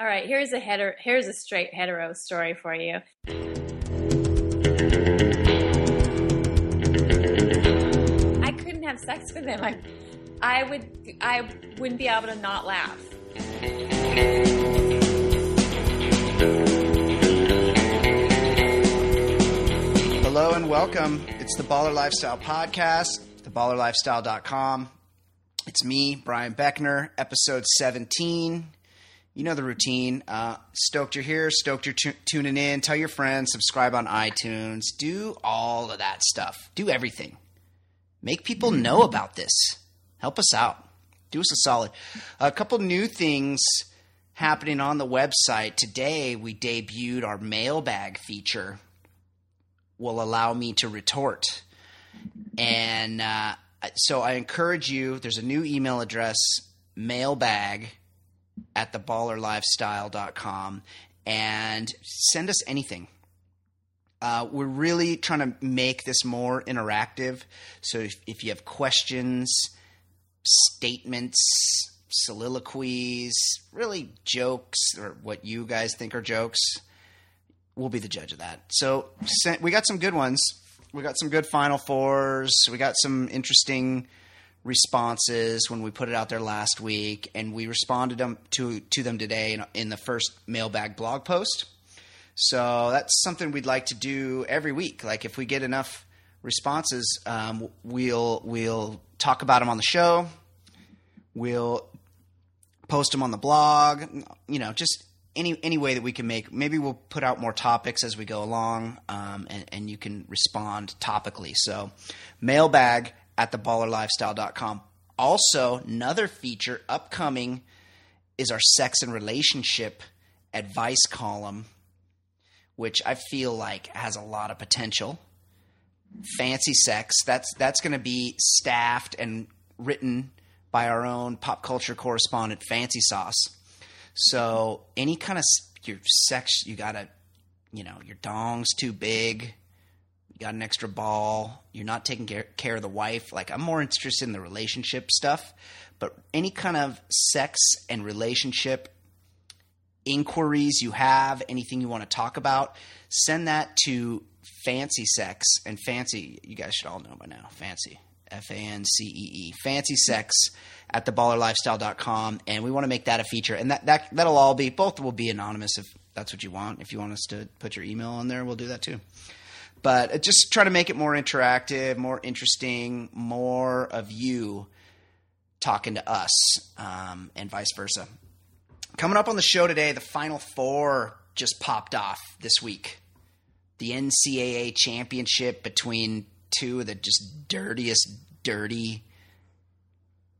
All right, here's a. Here's a straight hetero story for you. I couldn't have sex with him. I, I would. I wouldn't be able to not laugh. Hello and welcome. It's the Baller Lifestyle Podcast, theballerlifestyle.com. It's me, Brian Beckner, episode 17. You know the routine. Uh, stoked you're here, stoked you're tu- tuning in. Tell your friends, subscribe on iTunes, do all of that stuff. Do everything. Make people know about this. Help us out. Do us a solid. A couple new things happening on the website. Today, we debuted our mailbag feature will allow me to retort. And uh, so I encourage you, there's a new email address, mailbag at theballerlifestyle.com, and send us anything. Uh, we're really trying to make this more interactive. So if, if you have questions, statements, soliloquies, really jokes, or what you guys think are jokes, we'll be the judge of that. So we got some good ones. We got some good Final Fours. We got some interesting responses when we put it out there last week, and we responded them to to them today in, in the first mailbag blog post. So that's something we'd like to do every week. Like if we get enough responses, um, we'll we'll talk about them on the show. We'll post them on the blog. You know, just any any way that we can make. Maybe we'll put out more topics as we go along, um, and, and you can respond topically. So, mailbag at theballerlifestyle.com. Also, another feature upcoming is our sex and relationship advice column, which I feel like has a lot of potential. Fancee sex. That's that's going to be staffed and written by our own pop culture correspondent, FanceeSauce. So any kind of your sex, you gotta, you know, your dong's too big, got an extra ball, you're not taking care, care of the wife. Like I'm more interested in the relationship stuff, but any kind of sex and relationship inquiries you have, anything you want to talk about, send that to Fancee Sex and Fancee. You guys should all know by now. Fancee. F A N C E E. Fancee Sex at theballerlifestyle.com. And we want to make that a feature. And that, that, that'll all be, both will be anonymous if that's what you want. If you want us to put your email on there, we'll do that too. But just try to make it more interactive, more interesting, more of you talking to us, um, and vice versa. Coming up on the show today, the Final Four just popped off this week. The NCAA championship between two of the just dirtiest, dirty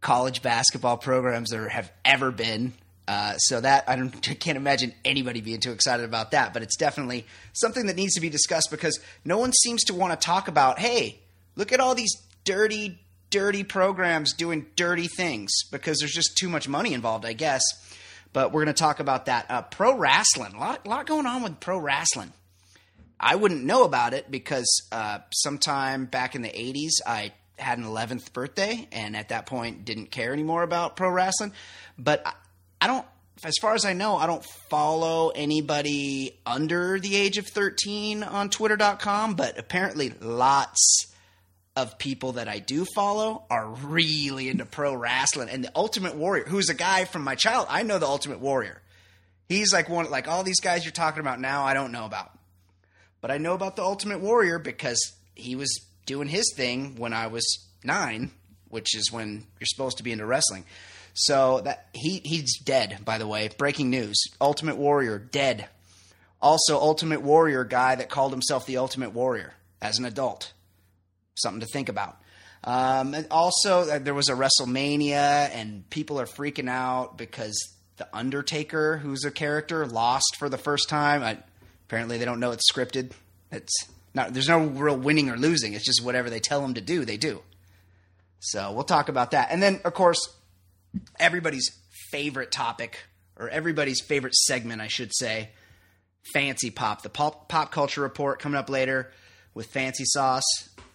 college basketball programs there have ever been. Uh, so that I, I can't imagine anybody being too excited about that, but it's definitely something that needs to be discussed because no one seems to want to talk about. Hey, look at all these dirty, dirty programs doing dirty things because there's just too much money involved, I guess. But we're going to talk about that. Uh, pro wrestling, a lot, lot going on with pro wrestling. I wouldn't know about it because uh, sometime back in the 80s, I had an 11th birthday and at that point didn't care anymore about pro wrestling. But I, don't, as far as I know, I don't follow anybody under the age of 13 on twitter.com, but apparently lots of people that I do follow are really into pro wrestling. And the Ultimate Warrior, who's a guy from my child, I know the Ultimate Warrior. He's like one like all these guys you're talking about now. I don't know about, but I know about the Ultimate Warrior because he was doing his thing when I was nine, which is when you're supposed to be into wrestling. So that he he's dead. By the way, breaking news: Ultimate Warrior dead. Also, Ultimate Warrior guy that called himself the Ultimate Warrior as an adult. Something to think about. Um, and also, uh, there was a WrestleMania, and people are freaking out because the Undertaker, who's a character, lost for the first time. I, apparently, they don't know it's scripted. It's not. There's no real winning or losing. It's just whatever they tell them to do, they do. So we'll talk about that, and then of course, everybody's favorite topic or everybody's favorite segment, I should say, FanceePop, the pop, pop culture report coming up later with FanceeSauce.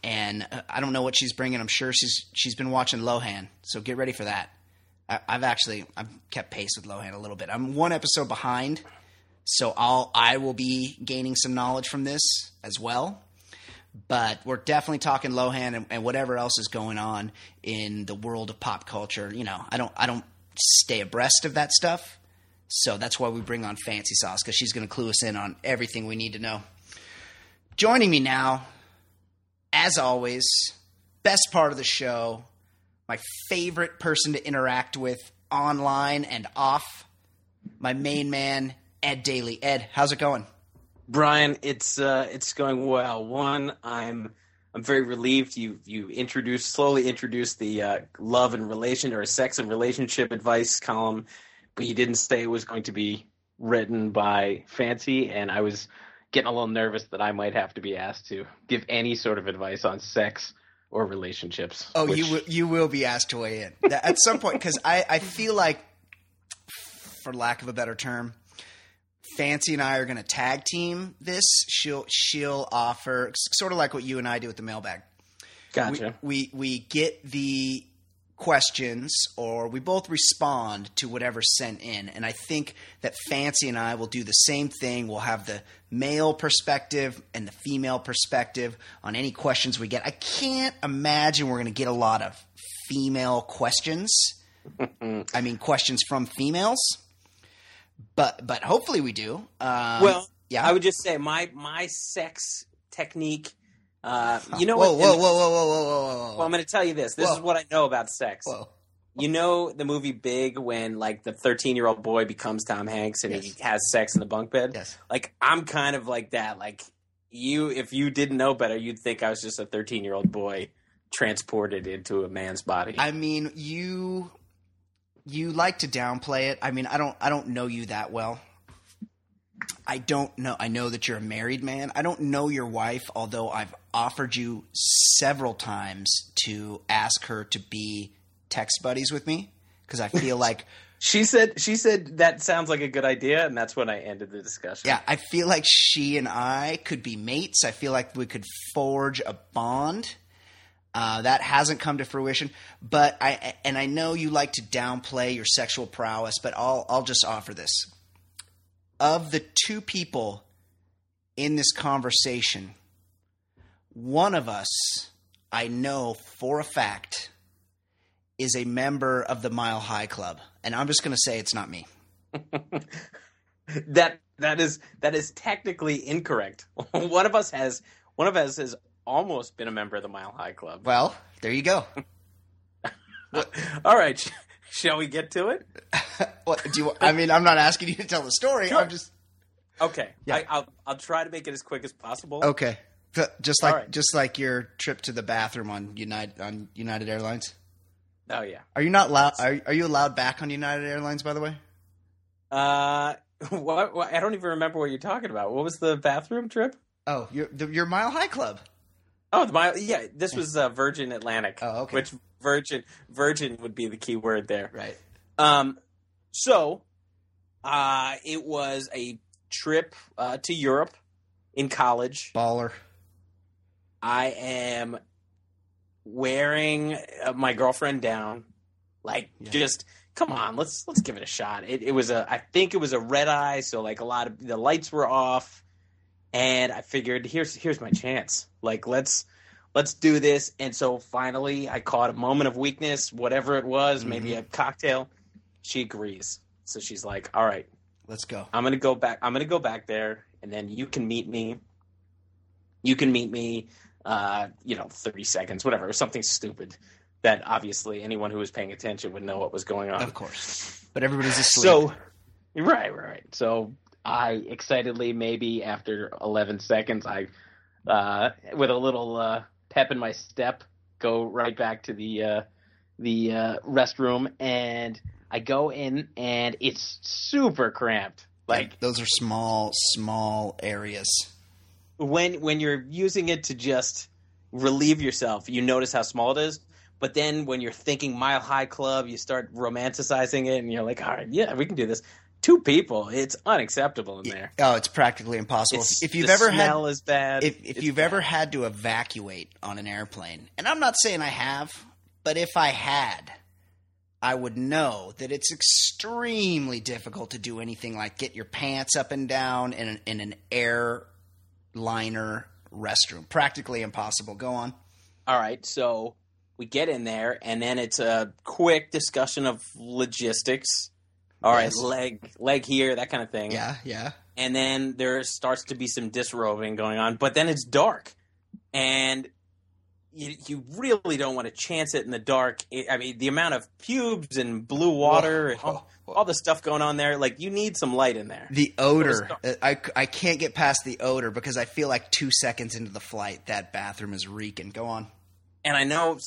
And uh, I don't know what she's bringing. I'm sure she's she's been watching Lohan, so get ready for that. I, I've actually I've kept pace with Lohan a little bit. I'm one episode behind, so I'll I will be gaining some knowledge from this as well. But we're definitely talking Lohan and, and whatever else is going on in the world of pop culture. You know, I don't I don't stay abreast of that stuff. So that's why we bring on FanceeSauce because she's going to clue us in on everything we need to know. Joining me now, as always, best part of the show, my favorite person to interact with online and off, my main man, Ed Daly. Ed, how's it going? Brian, it's uh, it's going well. One, I'm I'm very relieved you you introduced slowly introduced the uh, love and relation or sex and relationship advice column but you didn't say it was going to be written by Fancee, and I was getting a little nervous that I might have to be asked to give any sort of advice on sex or relationships. Oh, which... you will, you will be asked to weigh in at some point because I, I feel like, for lack of a better term, Fancee and I are going to tag team this. She'll she'll offer sort of like what you and I do with the mailbag. Gotcha. We we, we get the questions or we both respond to whatever's sent in. And I think that Fancee and I will do the same thing. We'll have the male perspective and the female perspective on any questions we get. I can't imagine we're going to get a lot of female questions. I mean, questions from females. But but hopefully we do. Um, well, yeah. I would just say my my sex technique uh, you know whoa, what? Whoa, whoa, whoa, whoa, whoa, whoa, whoa. Well, I'm going to tell you this. This whoa. is what I know about sex. Whoa. You know the movie Big when like the 13 year old boy becomes Tom Hanks and yes. he has sex in the bunk bed. Yes. Like I'm kind of like that. Like you, if you didn't know better, you'd think I was just a 13 year old boy transported into a man's body. I mean, you you like to downplay it. I mean, I don't I don't know you that well. I don't know. I know that you're a married man. I don't know your wife, although I've offered you several times to ask her to be text buddies with me because I feel like she said she said that sounds like a good idea, and that's when I ended the discussion. Yeah, I feel like she and I could be mates. I feel like we could forge a bond. Uh, that hasn't come to fruition, but I and I know you like to downplay your sexual prowess, but I'll I'll just offer this of the two people in this conversation, one of us, I know for a fact, is a member of the Mile High Club, and I'm just going to say it's not me. that that is that is technically incorrect. one of us has one of us has almost been a member of the Mile High Club. Well, there you go. All right. Shall we get to it? what do you? I mean, I'm not asking you to tell the story. Sure. I'm just okay. Yeah. I, will I'll try to make it as quick as possible. Okay, just like right. just like your trip to the bathroom on United on United Airlines. Oh yeah. Are you not allowed? Are, are you allowed back on United Airlines? By the way. Uh, what, what, I don't even remember what you're talking about. What was the bathroom trip? Oh, your the, your Mile High Club. Oh, Mile. Yeah, this was uh, Virgin Atlantic. Oh, okay. Which Virgin Virgin would be the key word there. Right. Um. So, uh, it was a trip uh, to Europe in college. Baller. I am wearing uh, my girlfriend down, like yeah. just come on, let's let's give it a shot. It, it was a I think it was a red eye, so like a lot of the lights were off, and I figured here's here's my chance. Like let's let's do this. And so finally, I caught a moment of weakness, whatever it was, mm-hmm. maybe a cocktail. She agrees, so she's like, all right, Let's go. I'm gonna go back. I'm gonna go back there, and then you can meet me. You can meet me. Uh, you know, 30 seconds, whatever, something stupid that obviously anyone who was paying attention would know what was going on. Of course. But everybody's asleep. So, right, right. So I excitedly, maybe after 11 seconds, I, uh, with a little uh, pep in my step, go right back to the uh, the uh, restroom, and I go in, and it's super cramped. Like those are small, small areas. when when you're using it to just relieve yourself, you notice how small it is. But then when you're thinking Mile High Club, you start romanticizing it, and you're like, all right, yeah, we can do this. Two people, it's unacceptable in there. Oh, it's practically impossible. It's, if you've ever had is bad. if, if you've bad. ever had to evacuate on an airplane, and I'm not saying I have, but if I had, I would know that it's extremely difficult to do anything like get your pants up and down in an, in an airliner restroom. Practically impossible. Go on. All right, so we get in there, and then it's a quick discussion of logistics. All right, Yes. leg leg here, that kind of thing. Yeah, yeah. and then there starts to be some disrobing going on but then it's dark and you, you really don't want to chance it in the dark It- i mean the amount of pubes and blue water and all, all the stuff going on there like you need some light in there The odor. I, I can't get past the odor because I feel like two seconds into the flight, that bathroom is reeking. Go on. and i know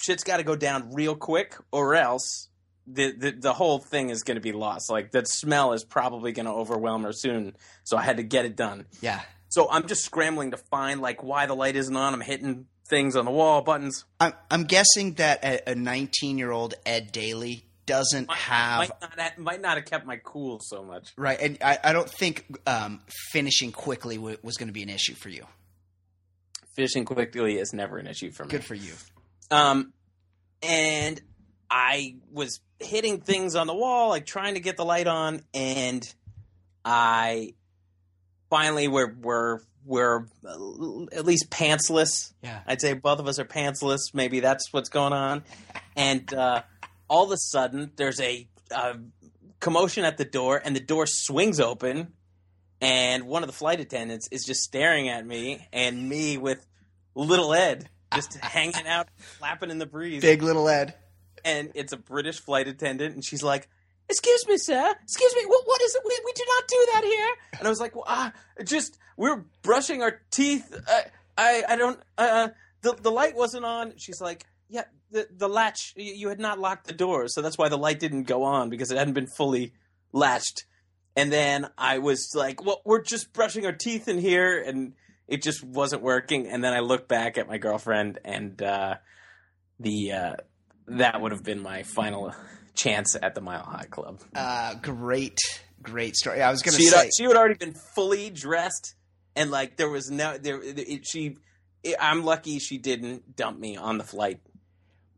shit's got to go down real quick or else the, the, the whole thing is going to be lost like that smell is probably going to overwhelm her soon so i had to get it done Yeah. so i'm just scrambling to find like why the light isn't on i'm hitting things on the wall buttons I'm, I'm guessing that a 19 year old Ed Daly doesn't have might not, have, might not have kept my cool so much. right, and I, I don't think um, finishing quickly w- was going to be an issue for you. Finishing quickly is never an issue for me. Good for you. Um, and I was hitting things on the wall, like trying to get the light on, and I finally we're we're we're uh, at least pantsless. Yeah. I'd say both of us are pantsless. Maybe that's what's going on. And uh, all of a sudden, there's a, uh commotion at the door, and the door swings open, and one of the flight attendants is just staring at me, and me with little Ed just hanging out, flapping in the breeze. Big little Ed. And it's a British flight attendant, and she's like, "Excuse me, sir. Excuse me. What, what is it? We, we do not do that here." And I was like, well, ah, "Just we're brushing our teeth. Uh, I I don't. Uh, the the light wasn't on." She's like, "Yeah, the the latch. You, you had not locked the door, so that's why the light didn't go on because it hadn't been fully latched." And then I was like, "Well, we're just brushing our teeth in here," and it just wasn't working. And then I looked back at my girlfriend, and uh, the uh, that would have been my final chance at the Mile High Club. Uh, great, great story. I was going to say. had, she had already been fully dressed, and like there was no there. It, she, I'm lucky she didn't dump me on the flight.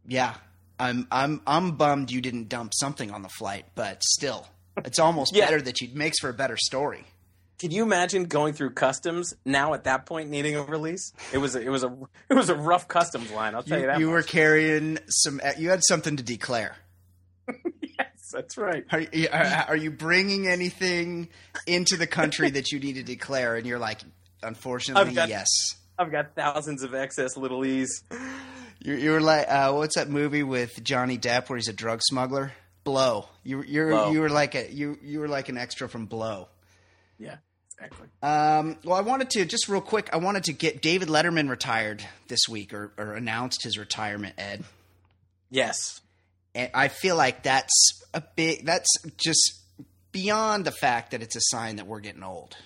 Yeah, I'm I'm I'm bummed you didn't dump something on the flight, but still, it's almost Yeah. better that you makes for a better story. Can you imagine going through customs now at that point needing a release? It was a, it was a it was a rough customs line. I'll tell you, You, that. you were carrying some. You had something to declare. yes, that's right. Are, you- are, are you bringing anything into the country that you need to declare? And you're like, unfortunately, I've got- yes. I've got thousands of excess little e's. You, you were like, uh, what's that movie with Johnny Depp where he's a drug smuggler? Blow. You you're Blow. you were like a you you were like an extra from Blow. Yeah, exactly. Um, well, I wanted to just real quick. I wanted to get David Letterman retired this week, or, or announced his retirement. Ed, Yes, and I feel like that's a big. That's just beyond the fact that it's a sign that we're getting old.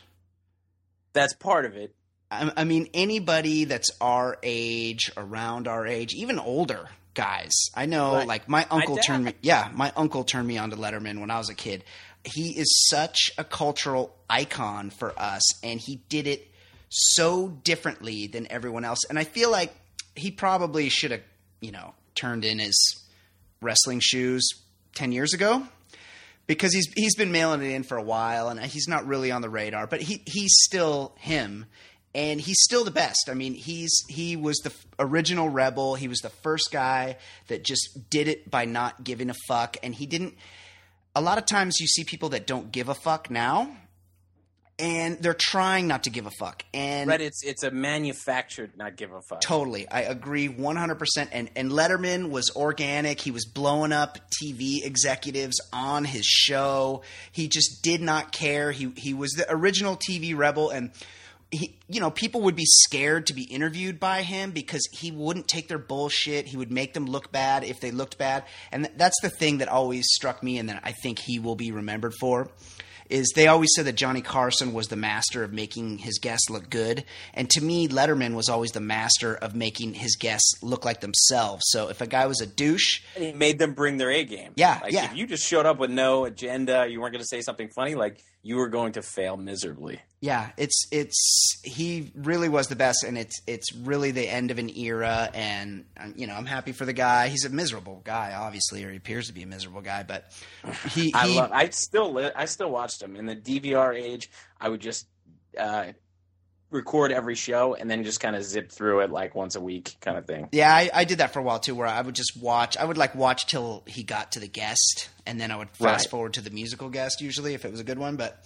that's part of it. I, I mean, anybody that's our age, around our age, even older guys. I know, Right. like my uncle turned me. Yeah, my uncle turned me on to Letterman when I was a kid. He is such a cultural icon for us, and he did it so differently than everyone else. And I feel like he probably should have, you know, turned in his wrestling shoes ten years ago because he's he's been mailing it in for a while and he's not really on the radar, but he he's still him and he's still the best. I mean, he's he was the original rebel. He was the first guy that just did it by not giving a fuck and he didn't a lot of times you see people that don't give a fuck now, and they're trying not to give a fuck. And Right, it's it's a manufactured not give a fuck. Totally. I agree 100%. And, and Letterman was organic. He was blowing up TV executives on his show. He just did not care. He, he was the original TV rebel. And, he, you know, people would be scared to be interviewed by him because he wouldn't take their bullshit. He would make them look bad if they looked bad. And th- that's the thing that always struck me and that I think he will be remembered for is they always said that Johnny Carson was the master of making his guests look good, and to me, Letterman was always the master of making his guests look like themselves. So if a guy was a douche, And he made them bring their A game. Yeah, like yeah. if you just showed up with no agenda, you weren't going to say something funny, like you were going to fail miserably. yeah, it's it's he really was the best, and it's it's really the end of an era, and um, you know I'm happy for the guy. He's a miserable guy, obviously, or he appears to be a miserable guy, but he, I he love. I still li- I still watched him in the DVR age. I would just uh, record every show and then just kind of zip through it like once a week, kind of thing. Yeah, I, I did that for a while too, where I would just watch. I would like watch till he got to the guest, and then I would fast Right. forward to the musical guest usually if it was a good one. But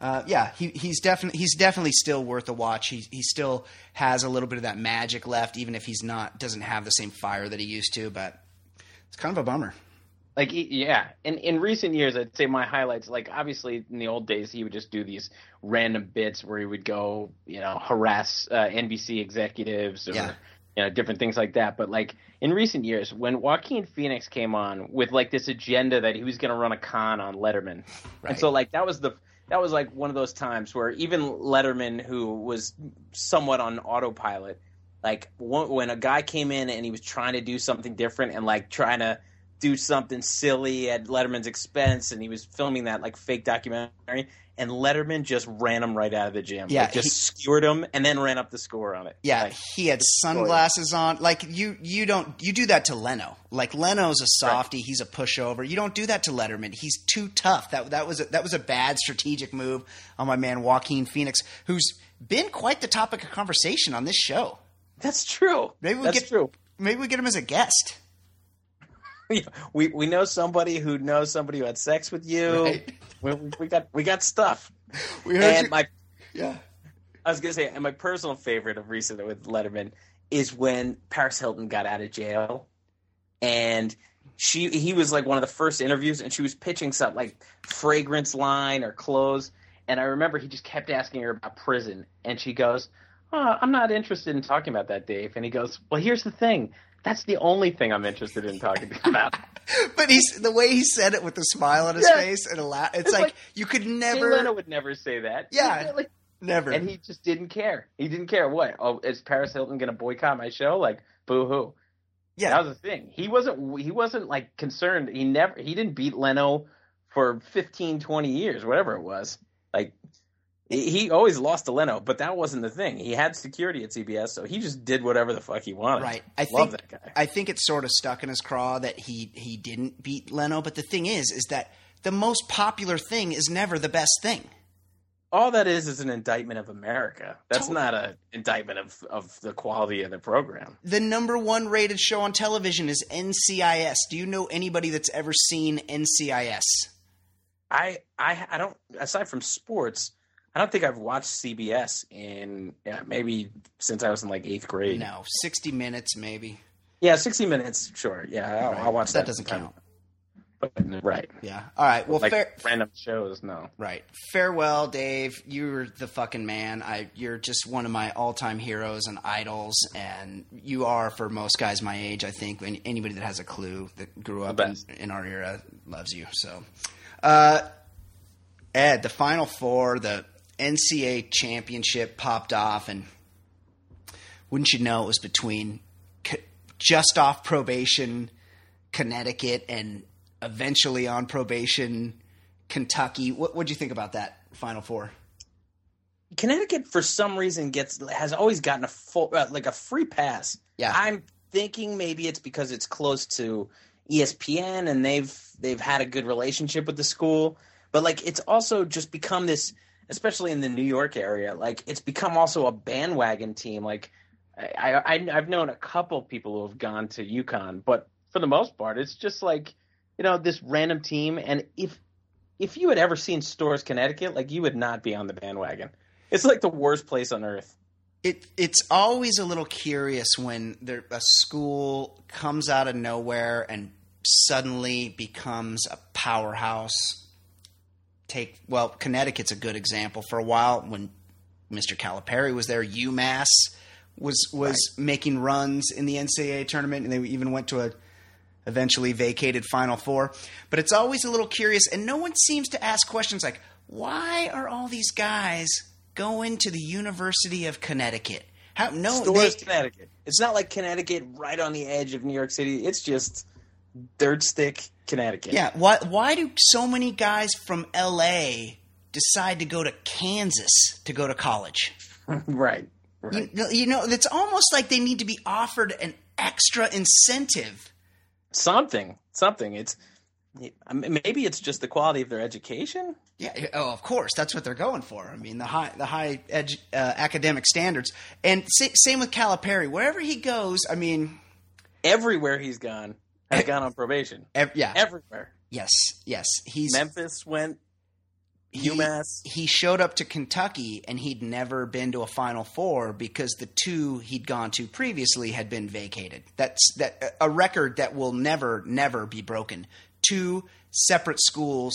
uh, yeah, he, he's definitely he's definitely still worth a watch. He he still has a little bit of that magic left, even if he's not doesn't have the same fire that he used to. But it's kind of a bummer. Like yeah, in in recent years, I'd say my highlights. Like obviously, in the old days, he would just do these random bits where he would go, you know, harass uh, NBC executives or Yeah. you know different things like that. But like in recent years, when Joaquin Phoenix came on with like this agenda that he was going to run a con on Letterman, Right. and so like that was the that was like one of those times where even Letterman, who was somewhat on autopilot, like when a guy came in and he was trying to do something different and like trying to do something silly at Letterman's expense, and he was filming that like fake documentary, and Letterman just ran him right out of the gym. Yeah, like, just he- skewered him and then ran up the score on it. Yeah, Like, he had sunglasses on. Like you, you don't you do that to Leno. Like Leno's a softie. He's a pushover. You don't do that to Letterman. He's too tough. That that was a, that was a bad strategic move on my man Joaquin Phoenix, who's been quite the topic of conversation on this show. that's true. Maybe we that's get true. maybe we get him as a guest. We we know somebody who knows somebody who had sex with you. Right. We, we got we got stuff. We heard And you- my yeah. I was gonna say, and my personal favorite of recent with Letterman is when Paris Hilton got out of jail, and she he was like one of the first interviews, and she was pitching something like fragrance line or clothes, And I remember he just kept asking her about prison, and she goes, oh, "I'm not interested in talking about that, Dave." And he goes, "Well, here's the thing. That's the only thing I'm interested in talking about." But he's the way he said it with a smile on his Yeah. face and a laugh. It's, It's like, like, you could Jay never, Leno would never say that. Yeah. Like, never. and he just didn't care. He didn't care what. Oh, is Paris Hilton going to boycott my show? Like, boo hoo. yeah, That was the thing. He wasn't. He wasn't like concerned. He never. He didn't beat Leno for 15, 20 years, whatever it was. He always lost to Leno, but that wasn't the thing. He had security at CBS, so he just did whatever the fuck he wanted. Right. I love think that guy. I think it's sort of stuck in his craw that he he didn't beat Leno. But the thing is, is that the most popular thing is never the best thing. All that is is an indictment of America. That's Totally. not an indictment of, of the quality of the program. The number one rated show on television is NCIS. Do you know anybody that's ever seen NCIS? I I I don't aside from sports, I don't think I've watched CBS in yeah, maybe since I was in like eighth grade. No, sixty minutes maybe. Yeah, sixty minutes, sure. Yeah, I'll, I'll watch That that. doesn't count. But, right. Yeah. All right. Well, like fair. random shows, no. Right. Farewell, Dave. You're the fucking man. I you're just one of my all-time heroes and idols and you are for most guys my age, I think, and anybody that has a clue that grew up in, in our era loves you. So, uh Ed, the final four, the NCAA championship popped off and wouldn't you know it was between just off probation Connecticut and eventually on probation Kentucky. What what'd you think about that Final Four? Connecticut, for some reason, gets has always gotten a full uh, like a free pass. Yeah. I'm thinking maybe it's because it's close to ESPN and they've they've had a good relationship with the school, but like it's also just become this, especially in the New York area, like it's become also a bandwagon team. Like I, I I've known a couple people who have gone to UConn, but for the most part, it's just like you know this random team, and if if you had ever seen Storrs Connecticut, like you would not be on the bandwagon. It's like the worst place on earth. It it's always a little curious when there a school comes out of nowhere and suddenly becomes a powerhouse. Take well, Connecticut's a good example. For a while, when Mr. Calipari was there, UMass was was right. making runs in the NCAA tournament, and they even went to a eventually vacated Final Four. But it's always a little curious, and no one seems to ask questions like, why are all these guys going to the University of Connecticut? How, no, they, Connecticut. It's not like Connecticut right on the edge of New York City. It's just dirt stick Connecticut. Yeah. Why? Why do so many guys from L.A. decide to go to Kansas to go to college? right. Right. You, you know, it's almost like they need to be offered an extra incentive. Something, something. It's maybe it's just the quality of their education. Yeah. Oh, of course, that's what they're going for. I mean, the high, the high edu- uh, academic standards, and same with Calipari. Wherever he goes, I mean, everywhere he's gone has gone on probation. Ev- yeah, everywhere. Yes, yes. He's Memphis went UMass. He, he showed up to Kentucky and he'd never been to a Final Four because the two he'd gone to previously had been vacated. That's that a record that will never, never be broken. Two separate schools,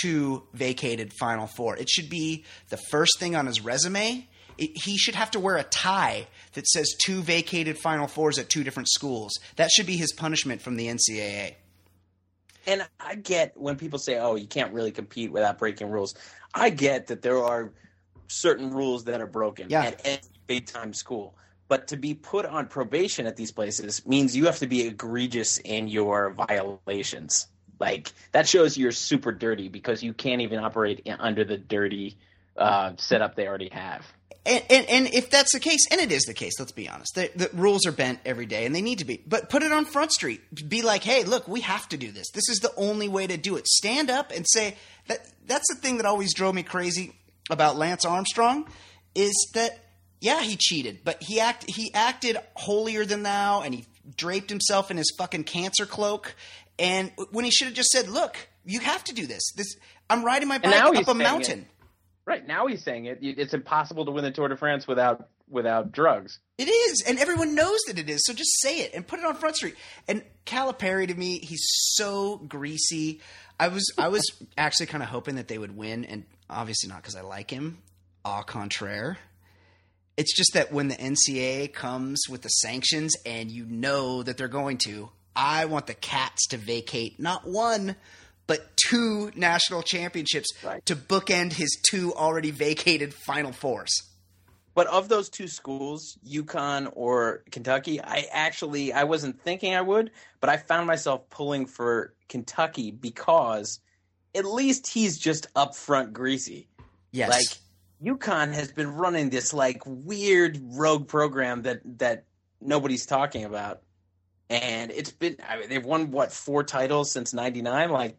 two vacated Final Four. It should be the first thing on his resume. It, he should have to wear a tie that says two vacated Final Fours at two different schools. That should be his punishment from the NCAA and I get when people say, "Oh, you can't really compete without breaking rules." I get that there are certain rules that are broken yeah. at any big time school. But to be put on probation at these places means you have to be egregious in your violations. Like that shows you're super dirty because you can't even operate under the dirty uh, setup they already have. And, and, and, if that's the case, and it is the case, let's be honest. The, the, rules are bent every day, and they need to be. But put it on Front Street. Be like, hey, look, we have to do this. This is the only way to do it. Stand up and say that. That's the thing that always drove me crazy about Lance Armstrong, is that yeah, he cheated, but he act he acted holier than thou, and he draped himself in his fucking cancer cloak. And when he should have just said, look, you have to do this. This I'm riding my bike up a mountain. It Right now, he's saying it. It's impossible to win the Tour de France without without drugs. It is, and everyone knows that it is. So just say it and put it on Front Street. And Calipari to me, he's so greasy. I was I was actually kind of hoping that they would win, and obviously not because I like him. Au contraire. It's just that when the NCAA comes with the sanctions, and you know that they're going to, I want the Cats to vacate not one but two national championships right. to bookend his two already vacated Final Fours. But of those two schools, UConn or Kentucky, I actually I wasn't thinking I would, but I found myself pulling for Kentucky because at least he's just upfront greasy. Yes. Like UConn has been running this like weird rogue program that that nobody's talking about. And it's been I mean, they've won what four titles since 99 like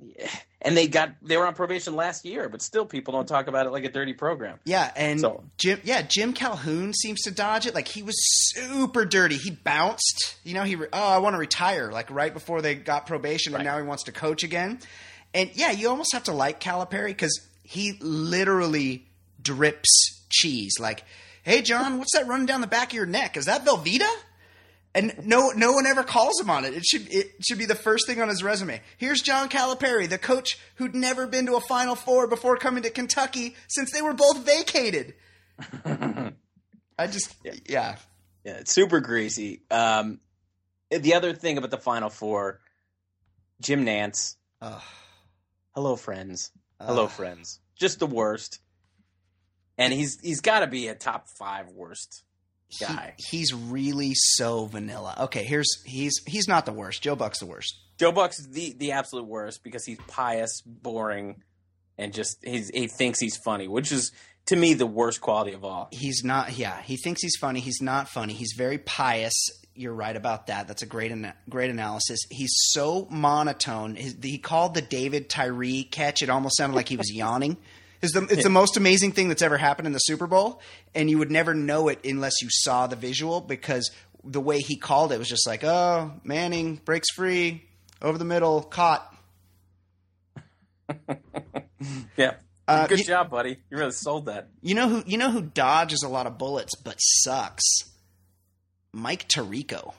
and they got they were on probation last year, but still people don't talk about it like a dirty program. Yeah, and so, Jim yeah, Jim Calhoun seems to dodge it. Like he was super dirty. He bounced. You know, he oh, I want to retire like right before they got probation and now he wants to coach again. And yeah, you almost have to like Calipari cuz he literally drips cheese like, "Hey John, what's that running down the back of your neck? Is that Velveeta?" And no no one ever calls him on it. It should it should be the first thing on his resume. Here's John Calipari, the coach who'd never been to a Final Four before coming to Kentucky since they were both vacated. I just yeah. yeah. yeah it's super greasy. Um, the other thing about the Final Four, Jim Nantz. Hello, friends. Hello, friends. Just the worst. And he's he's got to be a top five worst guy. He, he's really so vanilla. Okay, here's he's he's not the worst. Joe Buck's the worst. Joe Buck's the the absolute worst because he's pious, boring, and just he's, he thinks he's funny, which is to me the worst quality of all. He's not. Yeah, he thinks he's funny. He's not funny. He's very pious. You're right about that. That's a great great analysis. He's so monotone. His, he called the David Tyree catch. It almost sounded like he was yawning. It's the, it's the most amazing thing that's ever happened in the Super Bowl, and you would never know it unless you saw the visual because the way he called it was just like, "Oh, Manning breaks free over the middle, caught." yeah. Uh, Good you- job, buddy. You really sold that. You know who? You know who dodges a lot of bullets but sucks? Mike Tirico.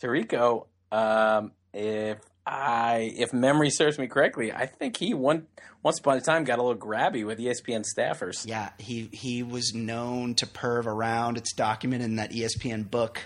Tarico, um, if I if memory serves me correctly, I think he one once upon a time got a little grabby with ESPN staffers. Yeah, he he was known to perv around. It's documented in that ESPN book.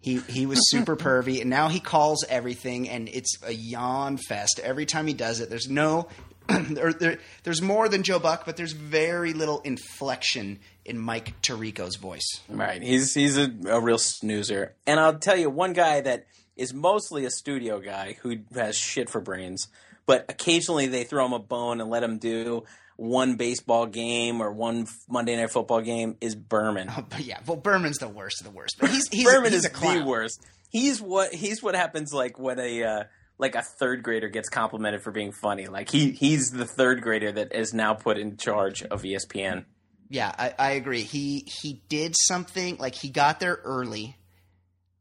He he was super pervy, and now he calls everything, and it's a yawn fest every time he does it. There's no. there, there, there's more than Joe Buck, but there's very little inflection in Mike Tirico's voice. Right. He's he's a, a real snoozer. And I'll tell you one guy that is mostly a studio guy who has shit for brains, but occasionally they throw him a bone and let him do one baseball game or one Monday night football game is Berman. But yeah, well, Berman's the worst of the worst. But he's he's, Berman he's is the worst. He's what he's what happens like when a uh, like a third grader gets complimented for being funny. Like he he's the third grader that is now put in charge of ESPN. Yeah, I, I agree. He he did something like he got there early.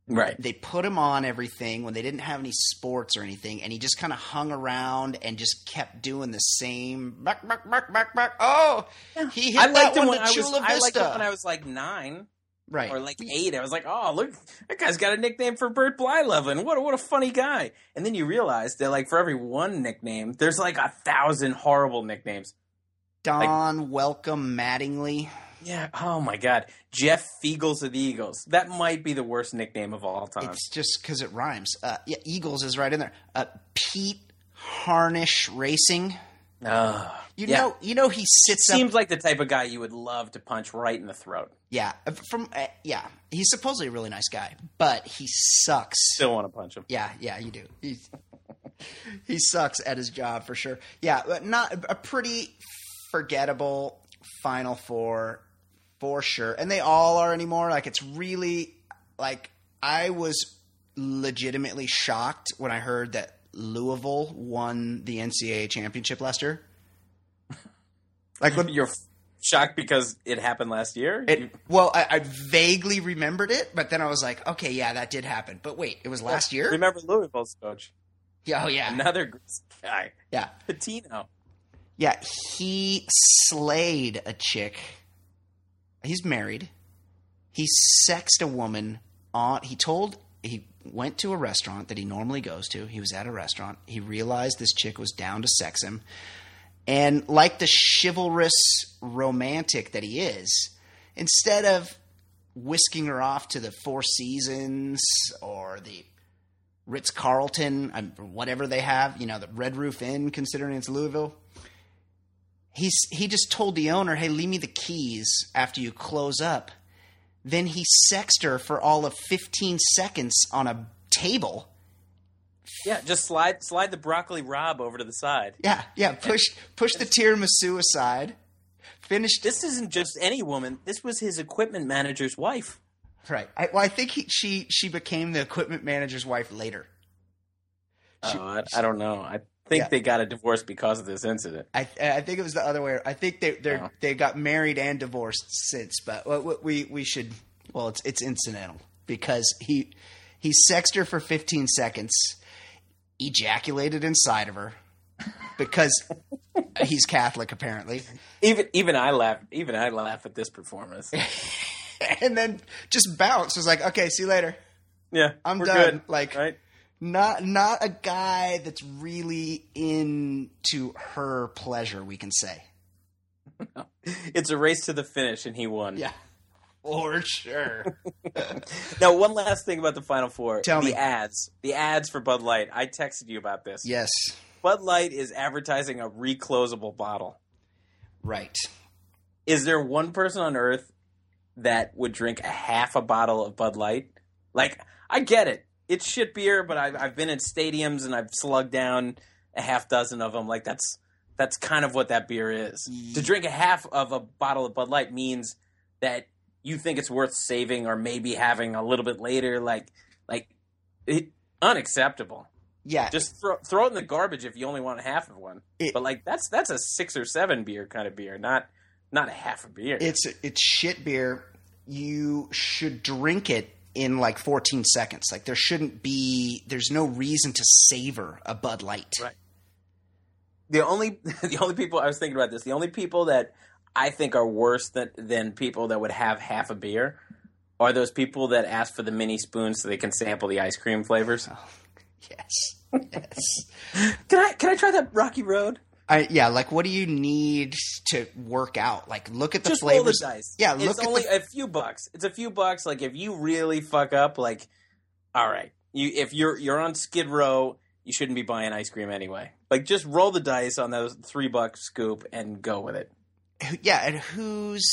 Right. They put him on everything when they didn't have any sports or anything, and he just kind of hung around and just kept doing the same. Back, back, back, back, back. Oh, he hit I that liked one him when to I was Chula I liked him when I was like nine. right. or like eight. I was like, oh, look, that guy's got a nickname for Bert Blyleven. What what a funny guy. And then you realize that like for every one nickname, there's like a thousand horrible nicknames. Don Welcome Mattingly. Yeah. Oh my God. Jeff Feagles of the Eagles. That might be the worst nickname of all time. It's just because it rhymes. Uh, yeah, Eagles is right in there. Uh, Pete Harnish Racing. Ugh. You Yeah. know, you know he sits up Seems like the type of guy you would love to punch right in the throat. Yeah, uh, from uh, yeah, he's supposedly a really nice guy, but he sucks. Still want to punch him. Yeah, yeah, you do. He's, he sucks at his job for sure. Yeah, but not a pretty forgettable Final Four for sure, and they all are anymore. Like it's really like I was legitimately shocked when I heard that Louisville won the NCAA championship last year. Like when, You're shocked because it happened last year? It, well, I, I vaguely remembered it, but then I was like, okay, yeah, that did happen. But wait, it was last year? Remember Louisville's coach? Yeah, oh yeah, Another guy. yeah, Pitino. yeah. He slayed a chick. He's married. He sexed a woman on. He told he went to a restaurant that he normally goes to. He was at a restaurant. He realized this chick was down to sex him, and like the chivalrous romantic that he is, instead of whisking her off to the Four Seasons or the Ritz Carlton, um, whatever they have, you know, the Red Roof Inn, considering it's Louisville. He's he just told the owner, "Hey, leave me the keys after you close up." Then he sexed her for all of 15 seconds on a table. Yeah, just slide slide the broccoli rabe over to the side. Yeah, yeah. Push push the tiramisu aside. Finished. This isn't just any woman. This was his equipment manager's wife. Right. I, well, I think he, she she became the equipment manager's wife later. Oh, she- oh, I, I don't know. I think Yeah. they got a divorce because of this incident. I I think it was the other way. I think they they Oh. they got married and divorced since, but we we should well, it's it's incidental because he he sexed her for 15 seconds, ejaculated inside of her because he's Catholic apparently, Even even I laugh. Even I laugh at this performance. and then just bounced. Was like, okay, see you later. Yeah, I'm done. Good, Like- right? Not not a guy that's really into her pleasure. We can say, It's a race to the finish, and he won. yeah, for sure. Now, one last thing about the Final Four. Tell the me. ads. The ads for Bud Light. I texted you about this. yes, Bud Light is advertising a reclosable bottle. right. Is there one person on earth that would drink a half a bottle of Bud Light? Like, I get it. It's shit beer, but I've, I've been in stadiums and I've slugged down a half dozen of them. Like, that's that's kind of what that beer is. To drink a half of a bottle of Bud Light means that you think it's worth saving or maybe having a little bit later. Like, like it, unacceptable. Yeah, Just throw throw it in the garbage if you only want half of one. It- but like that's that's a six or seven beer kind of beer, not not a half a beer. it's it's shit beer. You should drink it in like 14 seconds. Like there shouldn't be. There's no reason to savor a Bud Light. Right. the only the only people I was thinking about this. The only people that I think are worse than than people that would have half a beer are those people that ask for the mini spoons so they can sample the ice cream flavors. Oh, yes. Yes. Can I can I try that Rocky Road? I, yeah, like what do you need to work out? Like look at the Just flavors. roll the dice. Yeah, it's at only the a few bucks. It's a few bucks. Like if you really fuck up, like all right, you if you're you're on Skid Row, you shouldn't be buying ice cream anyway. Like just roll the dice on those three buck scoop and go with it. yeah, and who's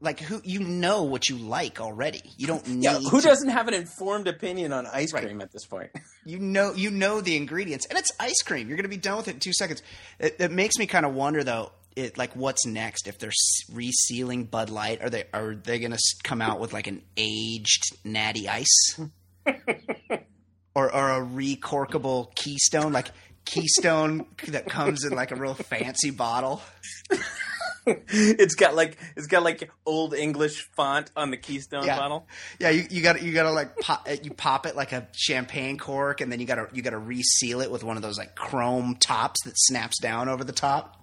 like who you know what you like already. You don't need Yeah, who to- doesn't have an informed opinion on ice Right. cream at this point? you know you know the ingredients and it's ice cream. You're going to be done with it in 2 seconds. It, it makes me kind of wonder though it like what's next if they're resealing Bud Light are they are they going to come out with like an aged natty ice? or or a recorkable Keystone like Keystone that comes in like a real fancy bottle. it's got like it's got like old English font on the Keystone Yeah. bottle. Yeah, you, you got you got to like pop, uh, you pop it like a champagne cork, and then you got to you got to reseal it with one of those like chrome tops that snaps down over the top.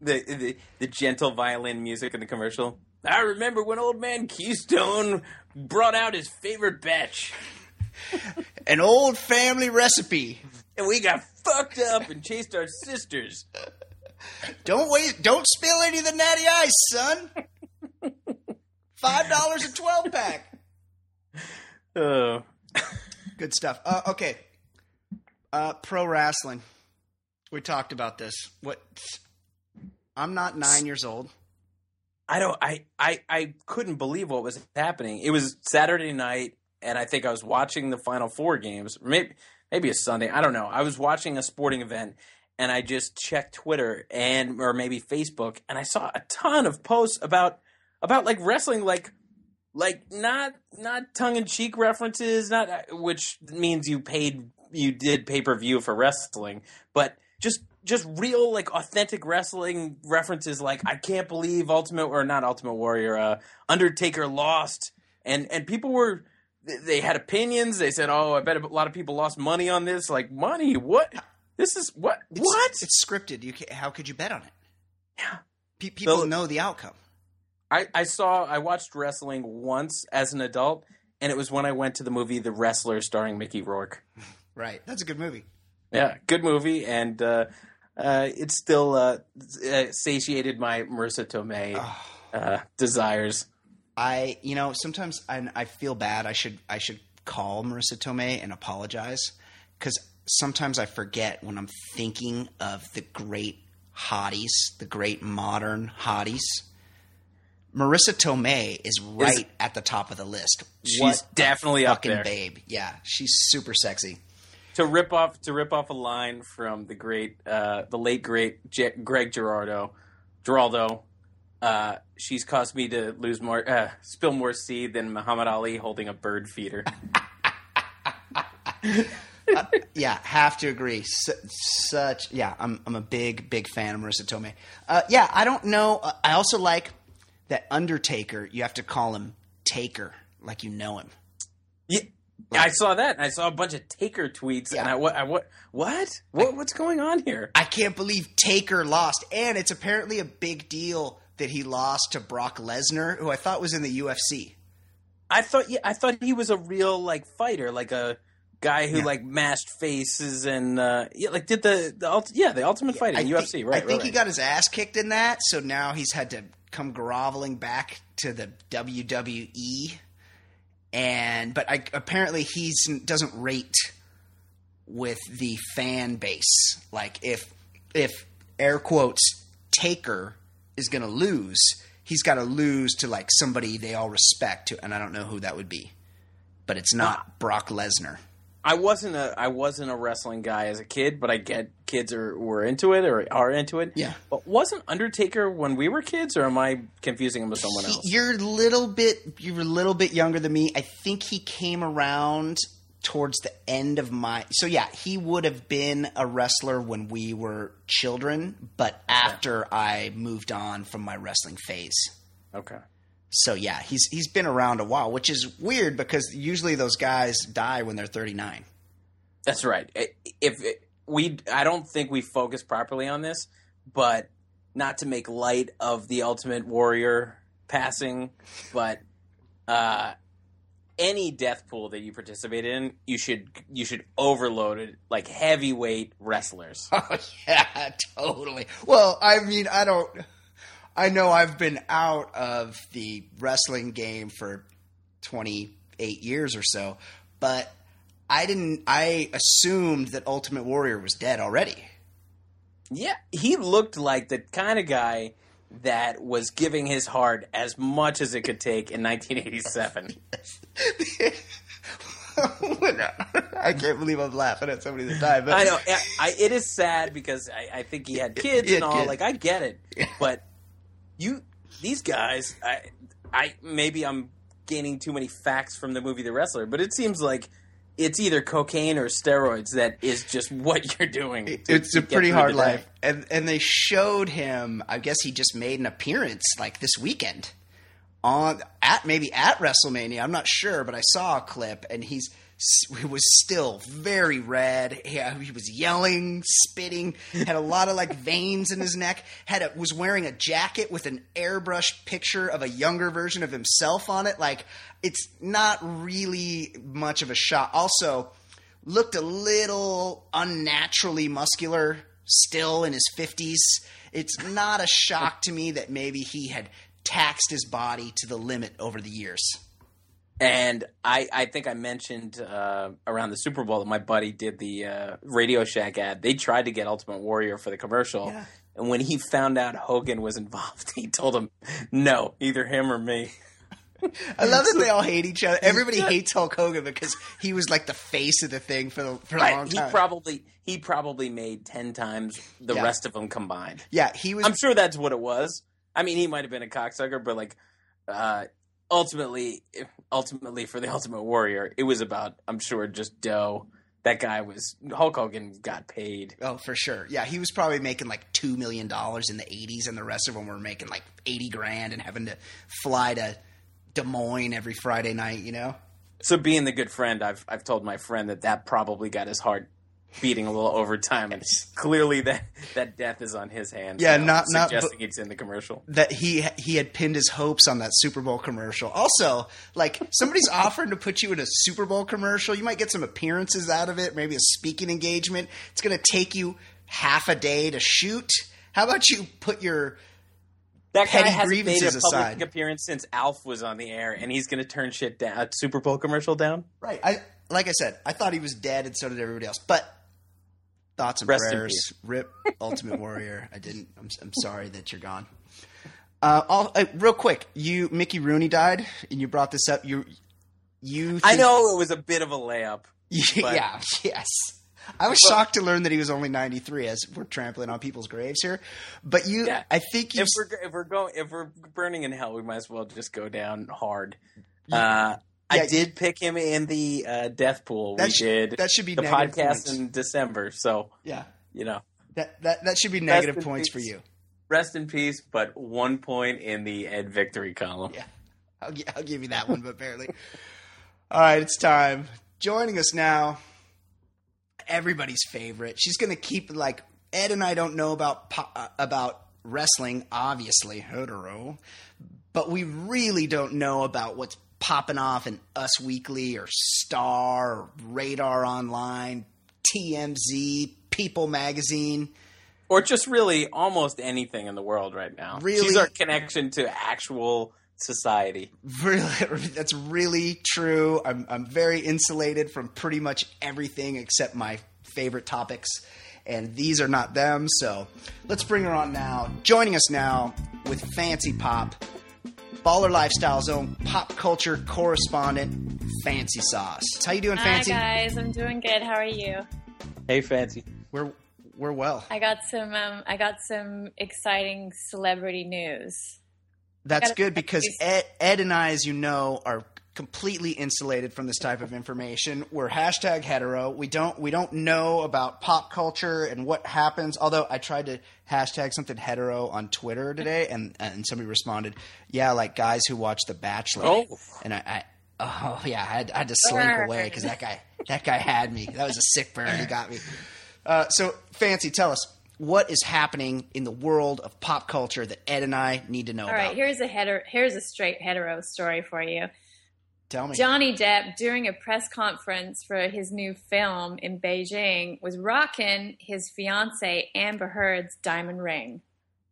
The, the the gentle violin music in the commercial. I remember when old man Keystone brought out his favorite batch, An old family recipe. and we got fucked up and chased our sisters. Don't waste. Don't spill any of the natty ice, son. Five dollars a twelve pack. Oh, Good stuff. Uh, okay. Uh, pro wrestling. We talked about this. What? I'm not nine years old. I don't. I, I I couldn't believe what was happening. It was Saturday night, and I think I was watching the Final Four games. Maybe maybe a Sunday. I don't know. I was watching a sporting event, and I just checked Twitter and or maybe Facebook, and I saw a ton of posts about about like wrestling, like like not not tongue in cheek references, not which means you paid you did pay per view for wrestling, but just just real like authentic wrestling references like I can't believe Ultimate or not Ultimate Warrior, uh, Undertaker lost, and and people were they had opinions. They said, "Oh, I bet a lot of people lost money on this." Like money? What? This is what? It's- what? It's scripted. You can, how could you bet on it? Yeah. Pe- people So- know the outcome. I, I saw I watched wrestling once as an adult, and it was when I went to the movie The Wrestler starring Mickey Rourke. Right. That's a good movie. Yeah, good movie, and uh, uh, it still uh, uh, satiated my Marisa Tomei uh, desires. I, you know, sometimes I, I feel bad. I should, I should call Marisa Tomei and apologize because sometimes I forget when I'm thinking of the great hotties, the great modern hotties. Marisa Tomei is right at the top of the list. She's What a definitely up there. babe. Yeah, she's super sexy. To rip off to rip off a line from the great, uh, the late great J- Greg Girardo, Giraldo. Uh, she's caused me to lose more, uh, spill more seed than Muhammad Ali holding a bird feeder. Yeah, have to agree. Su- such, yeah, I'm I'm a big big fan of Marisa Tomei. Uh, yeah, I don't know. Uh, I also like that Undertaker. You have to call him Taker, like you know him. Yeah, I saw that. and I saw a bunch of Taker tweets, and Yeah. I what I what what what what's going on here? I can't believe Taker lost, and it's apparently a big deal that he lost to Brock Lesnar, who I thought was in the UFC. I thought yeah, I thought he was a real like fighter, like a guy who Yeah. like mashed faces and uh, yeah, like did the the ult- yeah the Ultimate Fighting I UFC, think, right? I think right, he got his ass kicked in that, so now he's had to come groveling back to the WWE. And but I, apparently he's doesn't rate with the fan base. Like if if air quotes Taker is going to lose, he's got to lose to like somebody they all respect. To, and I don't know who that would be, but it's not Brock Lesnar. I wasn't a I wasn't a wrestling guy as a kid, but I get kids are were into it or are into it. Yeah. But wasn't Undertaker when we were kids, or am I confusing him with someone else? You're a little bit you're a little bit younger than me. I think he came around towards the end of my so yeah, he would have been a wrestler when we were children, but after I moved on from my wrestling phase. Okay. So yeah, he's he's been around a while, which is weird because usually those guys die when they're 39. That's right. I- If we I don't think we focused properly on this, but not to make light of the Ultimate Warrior passing, but uh, any death pool that you participate in, you should you should overload it like heavyweight wrestlers. Oh yeah, totally. Well, I mean, I don't. I know I've been out of the wrestling game for twenty eight years or so, but I didn't. I assumed that Ultimate Warrior was dead already. Yeah, he looked like the kind of guy that was giving his heart as much as it could take in 1987. I can't believe I'm laughing at somebody that died. But I know I, I, it is sad because I, I think he had kids He had and all. kids. Like I get it, but you these guys, I, I maybe I'm gaining too many facts from the movie The Wrestler, but it seems like it's either cocaine or steroids that is just what you're doing. to- it's a pretty hard life, and and they showed him. I guess he just made an appearance like this weekend on at maybe at WrestleMania. I'm not sure, but I saw a clip, and he's he was still very red. Yeah, uh, he was yelling, spitting, had a lot of like veins in his neck. Had a, was wearing a jacket with an airbrush picture of a younger version of himself on it. Like it's not really much of a shot. Also, looked a little unnaturally muscular still in his 50s. It's not a shock to me that maybe he had taxed his body to the limit over the years. And I, I think I mentioned uh, around the Super Bowl that my buddy did the uh, Radio Shack ad. They tried to get Ultimate Warrior for the commercial. Yeah. And when he found out Hogan was involved, he told him, no, either him or me. I love that they all hate each other. Everybody hates Hulk Hogan because he was like the face of the thing for, the, for a long Right. He time. probably he probably made 10 times the Yeah. rest of them combined. yeah, he was. I'm sure that's what it was. I mean, he might have been a cocksucker, but like, uh, ultimately, ultimately for the Ultimate Warrior, it was about, I'm sure, just dough. That guy was Hulk Hogan got paid. Oh, for sure. Yeah, he was probably making like two million dollars in the '80s, and the rest of them were making like eighty grand and having to fly to Des Moines every Friday night. You know. So, being the good friend, I've I've told my friend that that probably got his heart beating a little over time, and clearly that that death is on his hands. Yeah, now, not- not- suggesting it's in the commercial. that he he had pinned his hopes on that Super Bowl commercial. Also, like somebody's offering to put you in a Super Bowl commercial, you might get some appearances out of it, maybe a speaking engagement. It's going to take you half a day to shoot. How about you put your That guy petty hasn't made a grievances public aside. appearance since Alf was on the air, and he's going to turn shit down, a Super Bowl commercial down. right? I like I said, I thought he was dead, and so did everybody else. But thoughts and Rest prayers. Rip Ultimate Warrior. I didn't. I'm, I'm sorry that you're gone. Uh, all, uh, real quick, you Mickey Rooney died, and you brought this up. You you I know it was a bit of a layup. But- yeah, yes. I was shocked to learn that he was only 93 as we're trampling on people's graves here. But you, Yeah. I think you, If we're if we're going if we're burning in hell, we might as well just go down hard. Uh, I Yeah, did pick him in the uh, death pool. That we sh- did that should be the podcast points. in December, so yeah, you know, that, that, that should be negative in points for you. rest in peace. But one point in the Ed victory column. Yeah. I'll, gi- I'll give you that one, but barely. All right, it's time. Joining us now, everybody's favorite. She's going to keep like Ed and I don't know about uh, about wrestling, obviously hetero, but we really don't know about what's popping off in Us Weekly or Star, or Radar Online, TMZ, People Magazine. or just really almost anything in the world right now. Really? she's our connection to actual society. Really, that's really true. I'm I'm very insulated from pretty much everything except my favorite topics, and these are not them. So let's bring her on now. Joining us now with FanceePop, Baller Lifestyle Zone pop culture correspondent, FanceeSauce. How you doing, Fancy? Hi guys, I'm doing good. How are you? Hey, Fancee. We're we're well. I got some. Um, I got some exciting celebrity news. That's good because Ed, Ed and I, as you know, are completely insulated from this type of information. We're hashtag hetero. We don't we don't know about pop culture and what happens. Although I tried to hashtag something hetero on Twitter today, and and somebody responded, "Yeah, like guys who watch The Bachelor." Oh. and I. I Oh yeah, I had, I had to slink away because that guy, that guy had me. That was a sick burn. He got me. Uh, so, Fancee, tell us what is happening in the world of pop culture that Ed and I need to know All about. right, here's a hetero, here's a straight hetero story for you. Tell me. Johnny Depp, during a press conference for his new film in Beijing, was rocking his fiancee Amber Heard's diamond ring.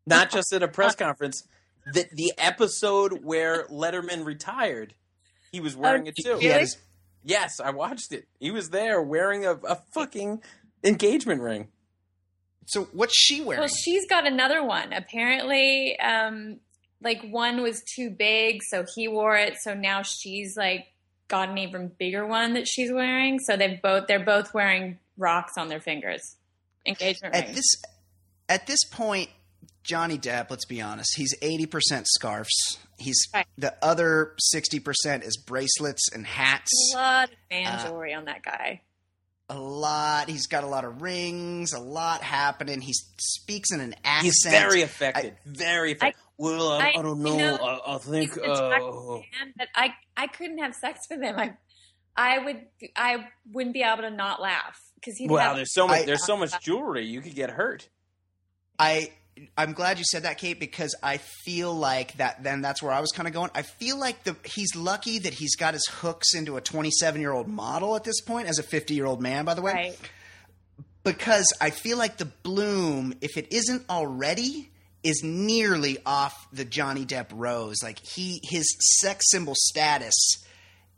Not just at a press conference. The the episode where Letterman retired, he was wearing it too. He his- Yes, I watched it. He was there wearing a, a fucking engagement ring. so, what's she wearing? Well, she's got another one. Apparently, um, like one was too big, so he wore it. So now she's like got an even bigger one that she's wearing. So they've both they're both wearing rocks on their fingers, engagement at rings. this at this point, Johnny Depp, let's be honest, he's eighty percent scarves. He's Right. the other sixty percent is bracelets and hats. a lot of fan Uh, jewelry on that guy. A lot. He's got a lot of rings. A lot happening. He speaks in an accent. He's very affected. very affected. Well, I, I- I, don't you know. know, I, I think. He's an attractive Uh, man, but I I couldn't have sex with him. I I would I wouldn't be able to not laugh because he. wow, there's so much. I- there's so much jewelry. You could get hurt. I I'm glad you said that, Kate, because I feel like that. Then that's where I was kind of going. I feel like the he's lucky that he's got his hooks into a 27 year old model at this point, as a 50 year old man, by the way. right. because I feel like the bloom, if it isn't already, is nearly off the Johnny Depp rose. Like he, his sex symbol status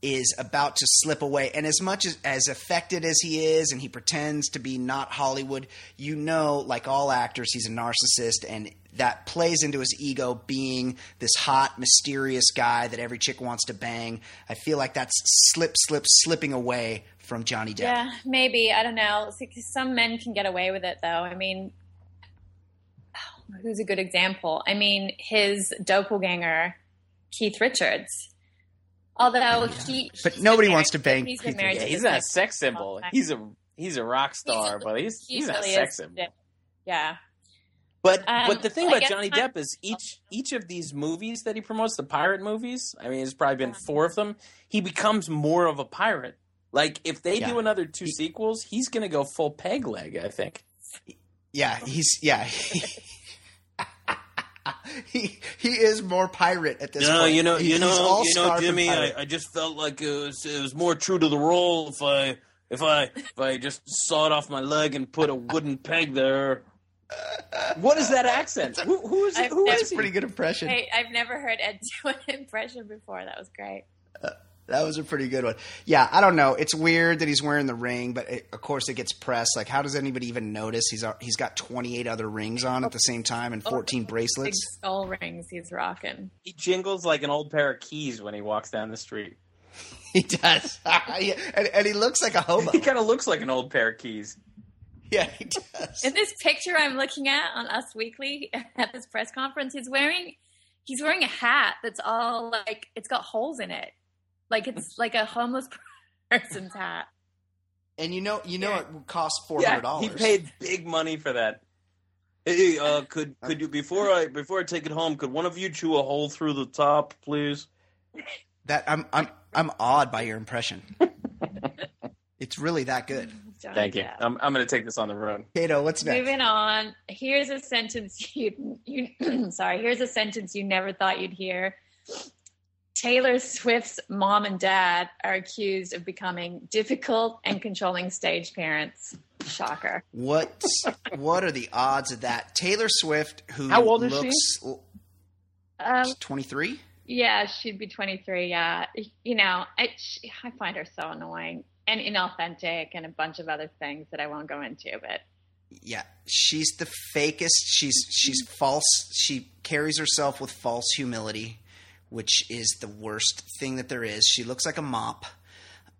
is about to slip away. And as much as, as affected as he is, and he pretends to be not Hollywood, you know, like all actors, he's a narcissist, and that plays into his ego being this hot, mysterious guy that every chick wants to bang. I feel like that's slip, slip, slipping away from Johnny Depp. Yeah, maybe I don't know. Some men can get away with it, though. I mean, who's a good example? I mean, his doppelganger, Keith Richards. Although he, But he's nobody wants to married- bang He's Keith married Yeah, to he's not a guy sex symbol. He's a he's a rock star, but he's He he's not a sex is. symbol. Yeah. But Um, but the thing about guess Johnny my- Depp is each each of these movies that he promotes, the pirate movies. I mean, there's probably been four of them. He becomes more of a pirate. Like if they Yeah. do another two sequels, he's gonna go full peg leg. I think. Yeah, he's yeah. he he is more pirate at this No, point. you know, He- you know, all you know, scarf Jimmy. I. I just felt like it was it was more true to the role if I if I if I just sawed off my leg and put a wooden peg there. What is that accent? Who, who is I've who never- is That's a he? pretty good impression. I, I've never heard Ed do an impression before. That was great. That was a pretty good one. Yeah, I don't know. It's weird that he's wearing the ring, but it, of course it gets pressed. Like, how does anybody even notice? He's he's got twenty eight other rings on at the same time and fourteen Big bracelets. skull rings he's rocking. He jingles like an old pair of keys when he walks down the street. He does, Yeah, and, and he looks like a hobo. He kind of looks like an old pair of keys. yeah, he does. In this picture I'm looking at on Us Weekly at this press conference, he's wearing he's wearing a hat that's all like it's got holes in it, like it's like a homeless person's hat. And you know, you know, Yeah. it costs four hundred Yeah, dollars. he paid big money for that. Hey, uh, could could you before I before I take it home, could one of you chew a hole through the top, please? That I'm I'm I'm awed by your impression. it's really that good. Johnny Thank you. I'm I'm gonna take this on the road. Kato, what's next? Moving on. Here's a sentence you you sorry. Here's a sentence you never thought you'd hear. Taylor Swift's mom and dad are accused of becoming difficult and controlling stage parents. Shocker. What what are the odds of that? Taylor Swift, who How old is she? looks Um, twenty three. yeah, she'd be 23. Yeah, you know, I she, I find her so annoying and inauthentic, and a bunch of other things that I won't go into. But Yeah, she's the fakest. She's she's false. She carries herself with false humility, which is the worst thing that there is. She looks like a mop.